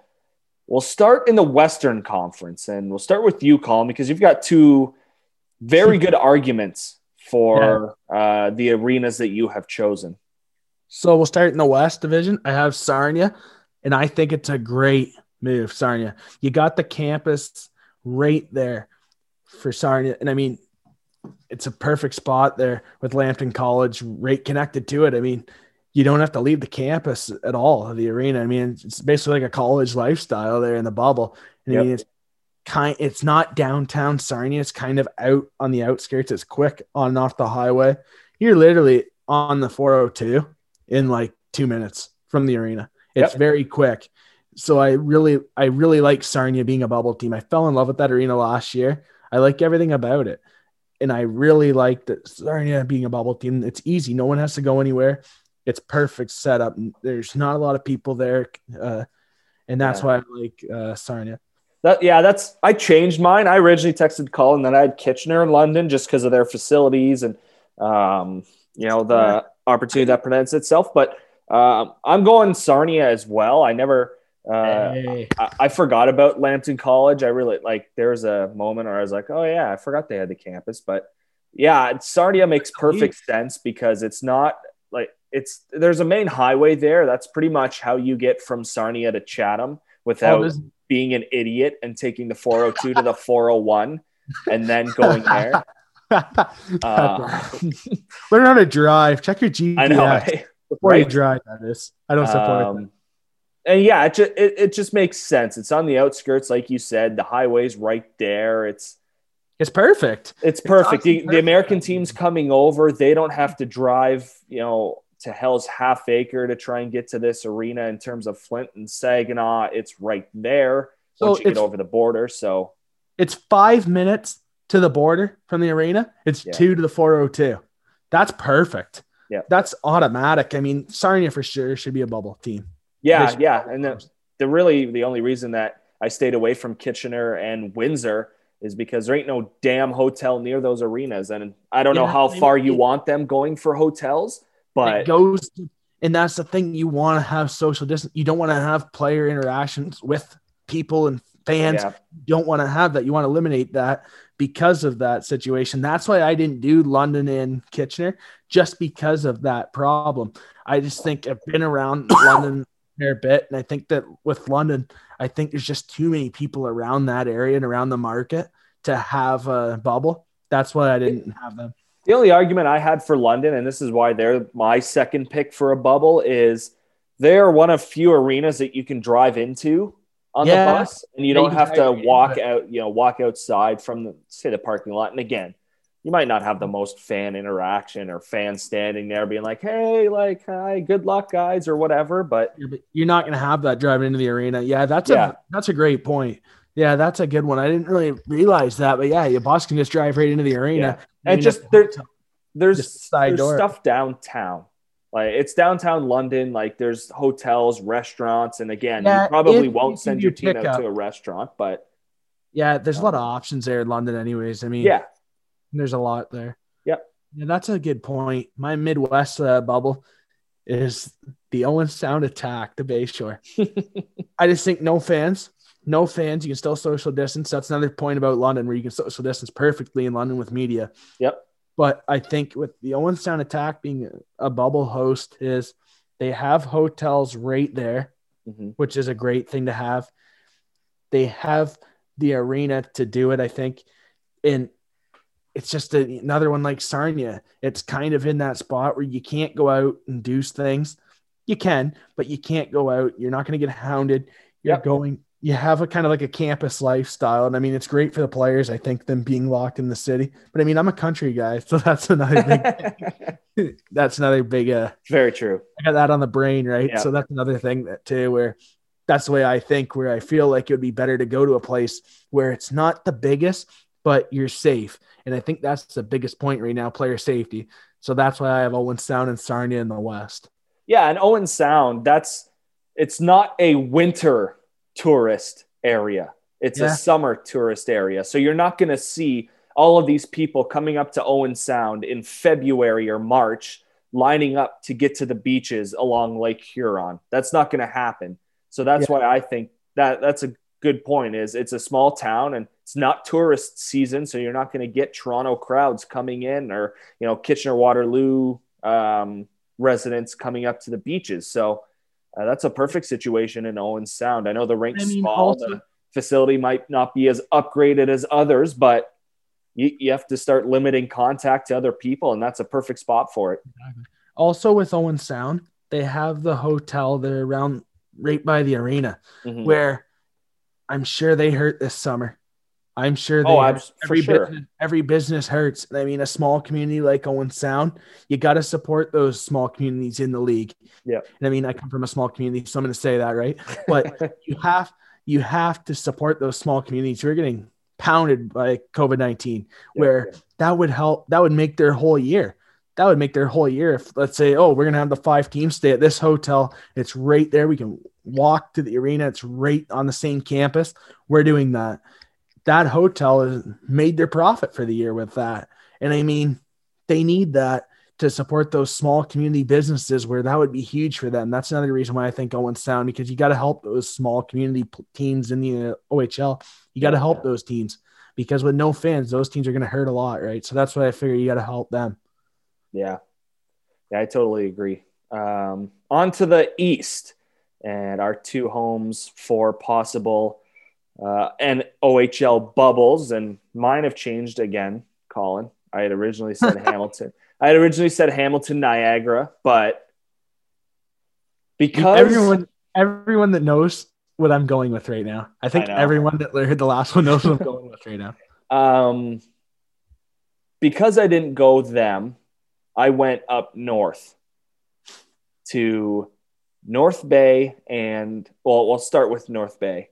we'll start in the Western Conference and we'll start with you, Colin, because you've got two very good arguments for yeah. uh, the arenas that you have chosen? So we'll start in the West Division. I have Sarnia, and I think it's a great move, Sarnia. You got the campus right there for Sarnia. And I mean, it's a perfect spot there with Lambton College right connected to it. I mean, you don't have to leave the campus at all of the arena. I mean, it's basically like a college lifestyle there in the bubble. And yep. I mean, it's kind it's not downtown Sarnia. It's kind of out on the outskirts. It's quick on and off the highway. You're literally on the 402 in like two minutes from the arena. It's yep. very quick. So I really, I really like Sarnia being a bubble team. I fell in love with that arena last year. I like everything about it. And I really like that Sarnia being a bubble team. It's easy. No one has to go anywhere. It's perfect setup. There's not a lot of people there. Uh, and that's yeah. why I like uh, Sarnia. That, yeah, that's I changed mine. I originally texted Colin then I had Kitchener in London just because of their facilities and um, you know the opportunity that presents itself. But uh, I'm going Sarnia as well. I never uh, hey. I, I, forgot about Lambton College. I really like there was a moment where I was like, oh yeah, I forgot they had the campus. But yeah, Sarnia makes perfect sense because it's not like it's there's a main highway there. That's pretty much how you get from Sarnia to Chatham without oh, being an idiot and taking the 402 to the 401 and then going there. uh, Learn how to drive. Check your GPS. I know. Before right? you drive, that is. I don't support um, and yeah, it, ju- it it just makes sense. It's on the outskirts, like you said. The highway's right there. It's It's perfect. it's perfect. honestly the, the. American teams coming over, they don't have to drive, you know, to Hell's Half Acre to try and get to this arena. In terms of Flint and Saginaw, it's right there So once you get over the border. So It's five minutes to the border from the arena. It's Yeah. two to the 402. That's perfect. Yeah. That's automatic. I mean, Sarnia for sure should be a bubble team. yeah, yeah, and the, the really the only reason that I stayed away from Kitchener and Windsor is because there ain't no damn hotel near those arenas, and I don't know how far you want them going for hotels, but it goes and that's the thing you want to have social distance you don't want to have player interactions with people and fans. Yeah, you don't want to have that you want to eliminate that because of that situation. That's why i didn't do london and kitchener just because of that problem. I just think i've been around london a fair bit and i think that with london i think there's just too many people around that area and around the market to have a bubble. That's why i didn't have them The only argument I had for London, and this is why they're my second pick for a bubble, is they're one of few arenas that you can drive into on Yeah. the bus, and you Yeah, don't you have to walk out, you know, walk outside from the say the parking lot. And again, you might not have the most fan interaction or fans standing there being like, "Hey, like, hi, good luck, guys," or whatever. But Yeah, you're not going to have that driving into the arena. Yeah, that's Yeah. a that's a great point. Yeah, that's a good one. I didn't really realize that, but yeah, your boss can just drive right into the arena. And just there, there's Just side there's door. stuff downtown. Like it's downtown London. Like there's hotels, restaurants, and again, Yeah, you probably won't send your team out to a restaurant, but yeah, there's a lot of options there in London, anyways. I mean, yeah, there's a lot there. Yep. Yeah, that's a good point. My Midwest uh, bubble is the Owen Sound Attack, the Bayshore. I just think no fans, no fans. You can still social distance. That's another point about London where you can social distance perfectly in London with media. Yep. But I think with the Owen Sound Attack being a bubble host is they have hotels right there, Mhm. which is a great thing to have. They have the arena to do it, I think. And it's just a, another one like Sarnia. It's kind of in that spot where you can't go out and do things. You can, but you can't go out. You're not going to get hounded. You're Yep. going, you have a kind of like a campus lifestyle. And I mean, it's great for the players. I think them being locked in the city. But I mean, I'm a country guy. So that's another big, that's another big, uh, very true. I got that on the brain, right? Yeah. So that's another thing that too, where that's the way I think, where I feel like it would be better to go to a place where it's not the biggest, but you're safe. And I think that's the biggest point right now, player safety. So that's why I have Owen Sound and Sarnia in the West. Yeah, and Owen Sound, that's it's not a winter tourist area. It's Yeah. a summer tourist area. So you're not going to see all of these people coming up to Owen Sound in February or March lining up to get to the beaches along Lake Huron. That's not going to happen. So that's Yeah. why I think that that's a good point is it's a small town and it's not tourist season so you're not going to get Toronto crowds coming in or you know Kitchener Waterloo um, residents coming up to the beaches. So uh, that's a perfect situation in Owen Sound. I know the rink's I mean, small, also- the facility might not be as upgraded as others, but you, you have to start limiting contact to other people, and that's a perfect spot for it. Also with Owen Sound, they have the hotel there around right by the arena Mhm. where I'm sure they hurt this summer. I'm sure oh, they Oh, hurt. abs- for every sure. business, every business hurts. I mean, a small community like Owen Sound, you got to support those small communities in the league. Yeah. And I mean, I come from a small community, so I'm going to say that, right? But you have you have to support those small communities who are getting pounded by COVID nineteen, where that would help. That would make their whole year. That would make their whole year. If let's say, oh, we're gonna have the five teams stay at this hotel. It's right there. We can walk to the arena. It's right on the same campus. We're doing that. That hotel has made their profit for the year with that. And I mean, they need that to support those small community businesses where that would be huge for them. That's another reason why I think Owen Sound because you got to help those small community teams in the uh, OHL. You got to help those teams because with no fans, those teams are going to hurt a lot, right? So that's why I figure you got to help them. Yeah. Yeah, I totally agree. Um, on to the East and our two homes for possible uh, and OHL bubbles. And mine have changed again, Colin. I had originally said Hamilton. I had originally said Hamilton, Niagara, but because Everyone, everyone that knows what I'm going with right now. I think I everyone that heard the last one knows what I'm going with right now. Um, because I didn't go them, I went up north to North Bay and well, we'll start with North Bay.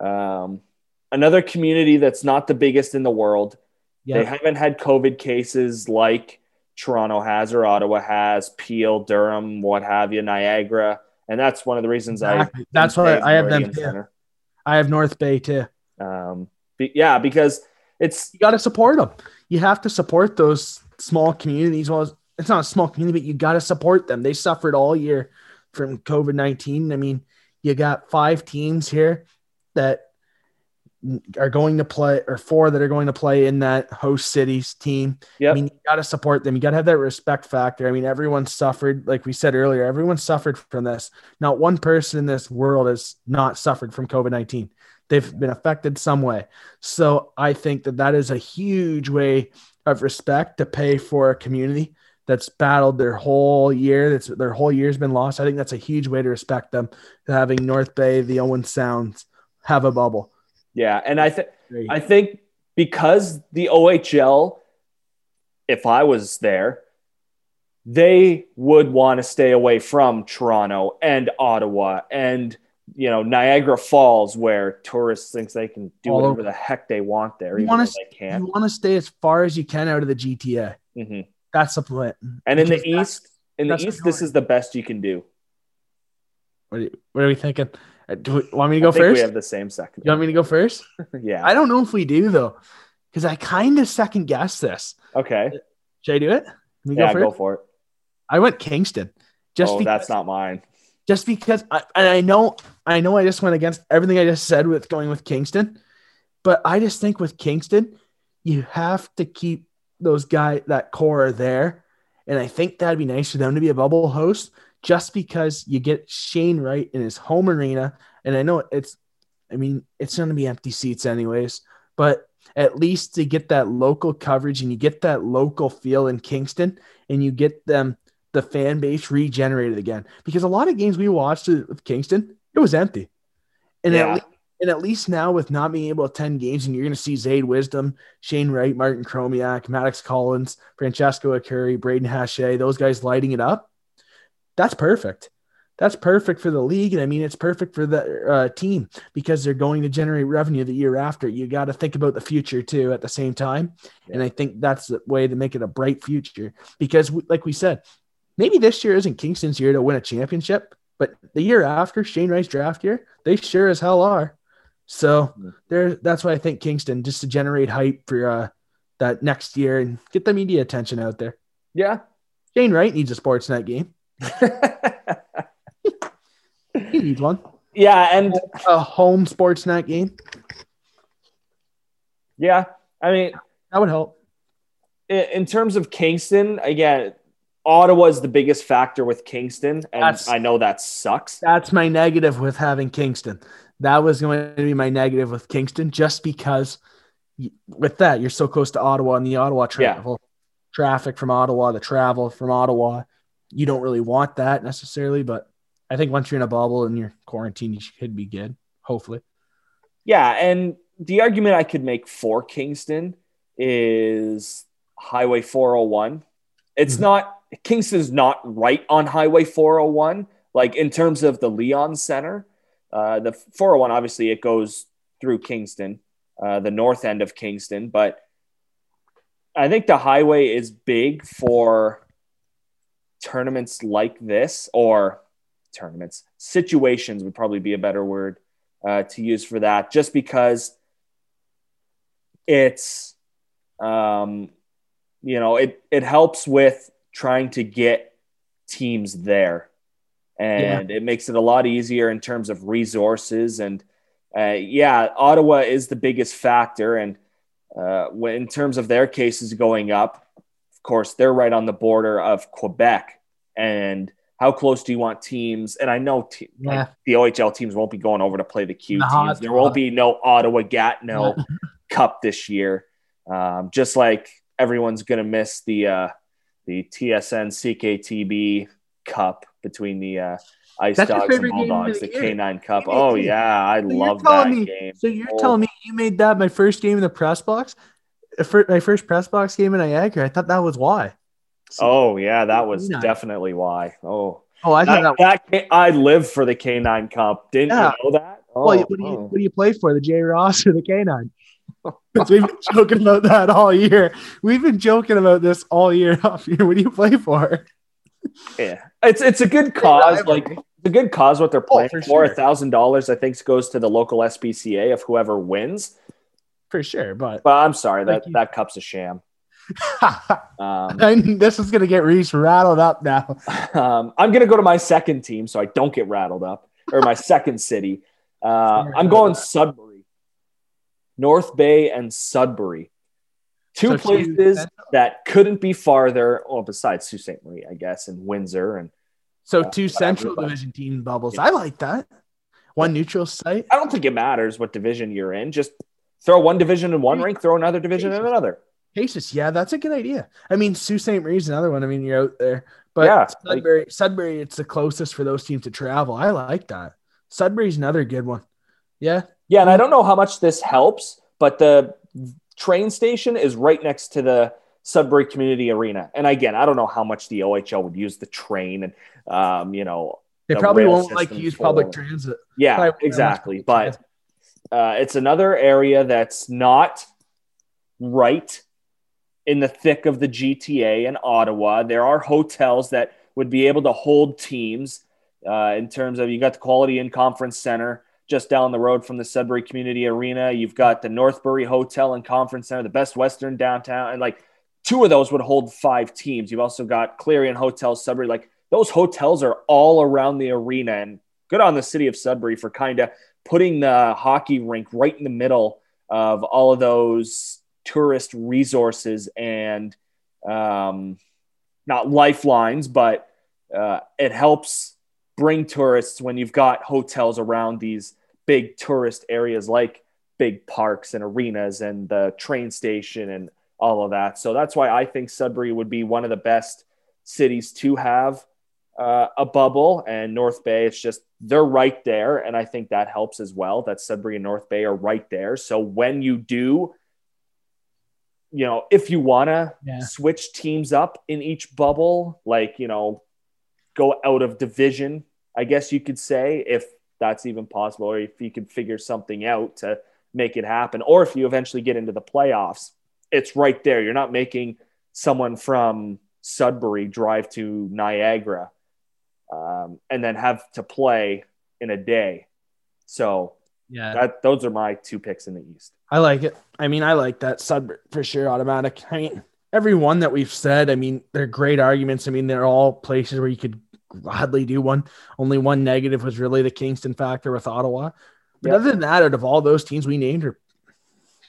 Um, another community that's not the biggest in the world. They haven't had COVID cases like Toronto has or Ottawa has, Peel, Durham, what have you, Niagara. And that's one of the reasons Exactly. I That's why I have them Meridian. Center. I have North Bay too. Um, yeah, because it's You got to support them. You have to support those small communities. Well, it's not a small community, but you got to support them. They suffered all year from COVID 19. I mean, you got five teams here that are going to play, or four that are going to play in that host cities team. Yep. I mean, you got to support them. You got to have that respect factor. I mean, everyone suffered, like we said earlier, everyone suffered from this. Not one person in this world has not suffered from COVID 19. They've been affected some way. So I think that that is a huge way of respect to pay for a community that's battled their whole year. That's their whole year's been lost. I think that's a huge way to respect them. Having North Bay, the Owen Sounds have a bubble. yeah, and I think I think because the OHL, if I was there, they would want to stay away from Toronto and Ottawa and you know Niagara Falls, where tourists think they can do All whatever over. the heck they want there, You wanna they you want to stay as far as you can out of the GTA. hmm That's the plan. And in the east, in the east, this is the best you can do. What are, you, what are we thinking? Uh, Do we, want me to I go think first? we have the same second. you want me to go first? yeah. I don't know if we do though, because I kind of second guess this. okay. Should I do it? Yeah, go go first. for it. I went Kingston, just oh, because, that's not mine. just because, I, and I know, I know, I just went against everything I just said with going with Kingston, but I just think with Kingston, you have to keep those guy that core there, and I think that'd be nice for them to be a bubble host, just because you get Shane Wright in his home arena, and I know it's, I mean, it's going to be empty seats anyways, but at least to get that local coverage and you get that local feel in Kingston, and you get them the fan base regenerated again. Because a lot of games we watched with Kingston, it was empty. And Yeah. at le- and at least now with not being able to attend games, and you're going to see Zayde Wisdom, Shane Wright, Martin Chromiak, Maddox Callens, Francesco Arcuri, Braden Hache, those guys lighting it up. That's perfect. That's perfect for the league. And I mean, it's perfect for the uh, team because they're going to generate revenue the year after. You got to think about the future too at the same time. And I think that's the way to make it a bright future because, like we said, maybe this year isn't Kingston's year to win a championship, but the year after Shane Wright's draft year, they sure as hell are. So there, that's why I think Kingston just to generate hype for uh, that next year and get the media attention out there. Yeah. Shane Wright needs a Sportsnet game. He needs one. yeah, and A home Sportsnet game yeah, I mean, that would help. in, terms of Kingston, again, Ottawa is the biggest factor with Kingston, and That's- I know that sucks. That's my negative with having Kingston. That was going to be my negative with Kingston, just because with that you're so close to Ottawa and the Ottawa Yeah. travel, traffic from Ottawa, the travel from Ottawa. You don't really want that necessarily, but I think once you're in a bubble and you're quarantined, you should be good. Hopefully, Yeah, and the argument I could make for Kingston is Highway 401. It's Mhm. not Kingston's not right on Highway 401, like in terms of the Leon Center. Uh, the 401 obviously it goes through Kingston, uh, the north end of Kingston, but I think the highway is big for tournaments like this, or tournaments situations would probably be a better word uh, to use for that, just because it's, um, you know, it it helps with trying to get teams there, and it makes it a lot easier in terms of resources. And uh, yeah, Ottawa is the biggest factor, and uh, when in terms of their cases going up, course, they're right on the border of Quebec, and how close do you want teams? And I know te- Yeah. like the OHL teams won't be going over to play the Q The teams. There won't be no Ottawa Gatineau Cup this year. Um, just like everyone's going to miss the uh, the TSN CKTB Cup between the uh, Ice That's Dogs and favorite game of Bulldogs, the the. K9 Cup. Oh yeah, I So love that me- game. So you're Oh. telling me you made that my first game in the press box, Fir- my first press box game in Niagara? I thought that was why. Oh yeah, that was K9. definitely why. Oh, Oh, I thought that, that. that I live for the K9 Cup. Didn't Yeah. you know that? Oh, well, what do you oh. what do you play for? The J Ross or the K9? 'Cause We've been joking about that all year. We've been joking about this all year off here. What do you play for? Yeah, it's it's a good cause. Like it's a good cause. What they're oh, playing for for. A thousand dollars, I think, goes to the local SPCA of whoever wins. For sure, but But I'm sorry that you. that cup's a sham. Um, and this is gonna get Reese rattled up now. um, I'm gonna go to my second team so I don't get rattled up, or my second city. Uh, I'm going. Sudbury, North Bay, and Sudbury. Two So places central? that couldn't be farther. Well, besides Sault Ste. Marie, I guess, and Windsor, and So Yeah, two Central Division team bubbles. Yeah. I like that. One neutral site. I don't think it matters what division you're in. Just throw one division in one rank, throw another division in another. Cases, yeah, that's a good idea. I mean, Sault Ste. Marie's another one. I mean, you're out there, but Yeah, like- Sudbury, Sudbury, it's the closest for those teams to travel. I like that. Sudbury's another good one. Yeah, Yeah, and I don't know how much this helps, but the train station is right next to the Sudbury Community Arena. And again, I don't know how much the OHL would use the train and um, you know, they The probably won't like use public transit. yeah, Probably won't have exactly. But uh, it's another area that's not right in the thick of the GTA in Ottawa. There are hotels that would be able to hold teams uh, in terms of you got the Quality Inn Conference Center just down the road from the Sudbury Community Arena. You've got the Northbury Hotel and Conference Center, the Best Western downtown, and like two of those would hold five teams. You've also got Clarion Hotel, Sudbury. Like those hotels are all around the arena, and good on the city of Sudbury for kind of putting the hockey rink right in the middle of all of those tourist resources and um, not lifelines, but uh, it helps bring tourists when you've got hotels around these big tourist areas like big parks and arenas and the train station and all of that. So that's why I think Sudbury would be one of the best cities to have uh, a bubble. And North Bay, it's just they're right there, and I think that helps as well. That Sudbury and North Bay are right there. So when you do, you know, if you want to Yeah. switch teams up in each bubble, like you know, go out of division, I guess you could say, if that's even possible, or if you could figure something out to make it happen, or if you eventually get into the playoffs, it's right there. You're not making someone from Sudbury drive to Niagara um, and then have to play in a day. So Yeah, that those are my two picks in the East. I like it. I mean, I like that Sudbury for sure. Automatic. I mean, every one that we've said. I mean, they're great arguments. I mean, they're all places where you could gladly do one. Only one negative was really the Kingston factor with Ottawa. But Yeah. other than that, out of all those teams we named, are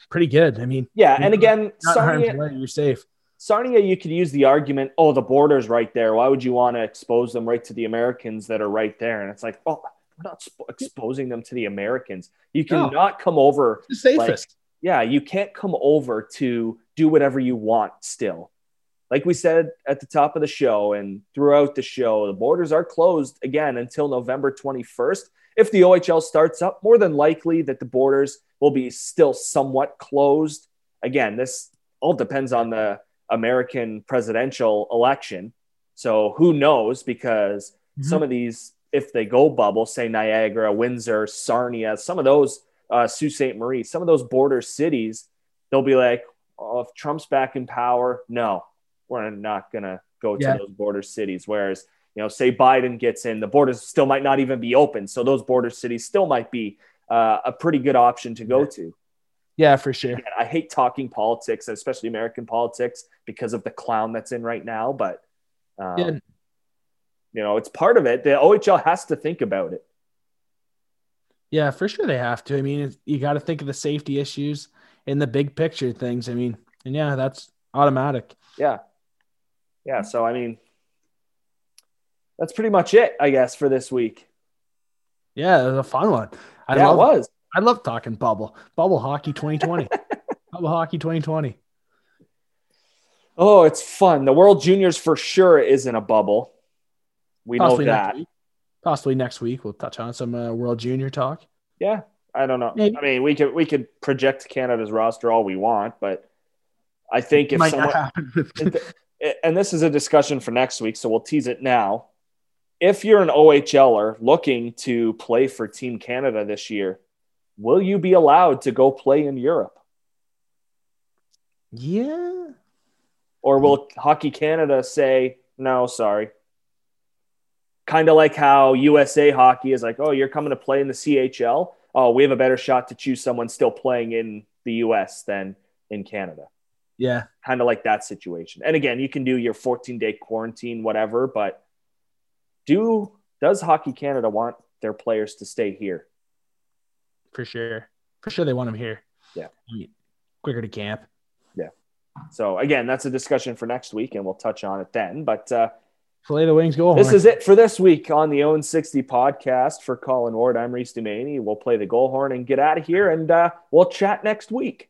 pretty good. I mean, Yeah, and again, not Sarnia, you're safe. Sarnia, you could use the argument, oh, the border's right there. Why would you want to expose them right to the Americans that are right there? And it's like, oh, we're not sp- exposing them to the Americans. You No. cannot come over The safest. yeah, you can't come over to do whatever you want still. Like we said at the top of the show and throughout the show, the borders are closed again until November 21st. If the OHL starts up, more than likely that the borders will be still somewhat closed. Again, this all depends on the American presidential election. So who knows? Because some of these, if they go bubble, say Niagara, Windsor, Sarnia, some of those uh, Sault Ste. Marie, some of those border cities, they'll be like, oh, if Trump's back in power, no, we're not going to go to Yeah. those border cities. Whereas, you know, say Biden gets in, the borders still might not even be open. So those border cities still might be uh, a pretty good option to go to. Yeah, for sure. I hate talking politics, especially American politics, because of the clown that's in right now. But, um, Yeah. you know, it's part of it. The OHL has to think about it. Yeah, for sure they have to. I mean, you got to think of the safety issues and the big picture things. I mean, and yeah, that's automatic. Yeah. Yeah. So, I mean, that's pretty much it, I guess, for this week. Yeah, it was a fun one. I yeah, love it was. I love talking bubble. Bubble hockey 2020. bubble hockey 2020. Oh, it's fun. The World Juniors for sure is in a bubble. We Possibly know next that. week. Possibly next week we'll touch on some uh, World Junior talk. Yeah, I don't know. Maybe. I mean, we could we could project Canada's roster all we want, but I think if Might someone not happen. And this is a discussion for next week, so we'll tease it now. If you're an OHLer looking to play for Team Canada this year, will you be allowed to go play in Europe? yeah, Or will Hockey Canada say, no, sorry? Kind of like how USA Hockey is like, oh, you're coming to play in the CHL. Oh, we have a better shot to choose someone still playing in the US than in Canada. yeah. Kind of like that situation. And again, you can do your 14 day quarantine, whatever, but do does Hockey Canada want their players to stay here? For sure. For sure they want him here. Yeah. Quicker to camp. Yeah. So again, that's a discussion for next week, and we'll touch on it then. But uh, Fillet the wings go. This is it for this week on the Own 60 podcast for Colin Ward. I'm Reese Dumaney. We'll play the goal horn and get out of here, and uh, we'll chat next week.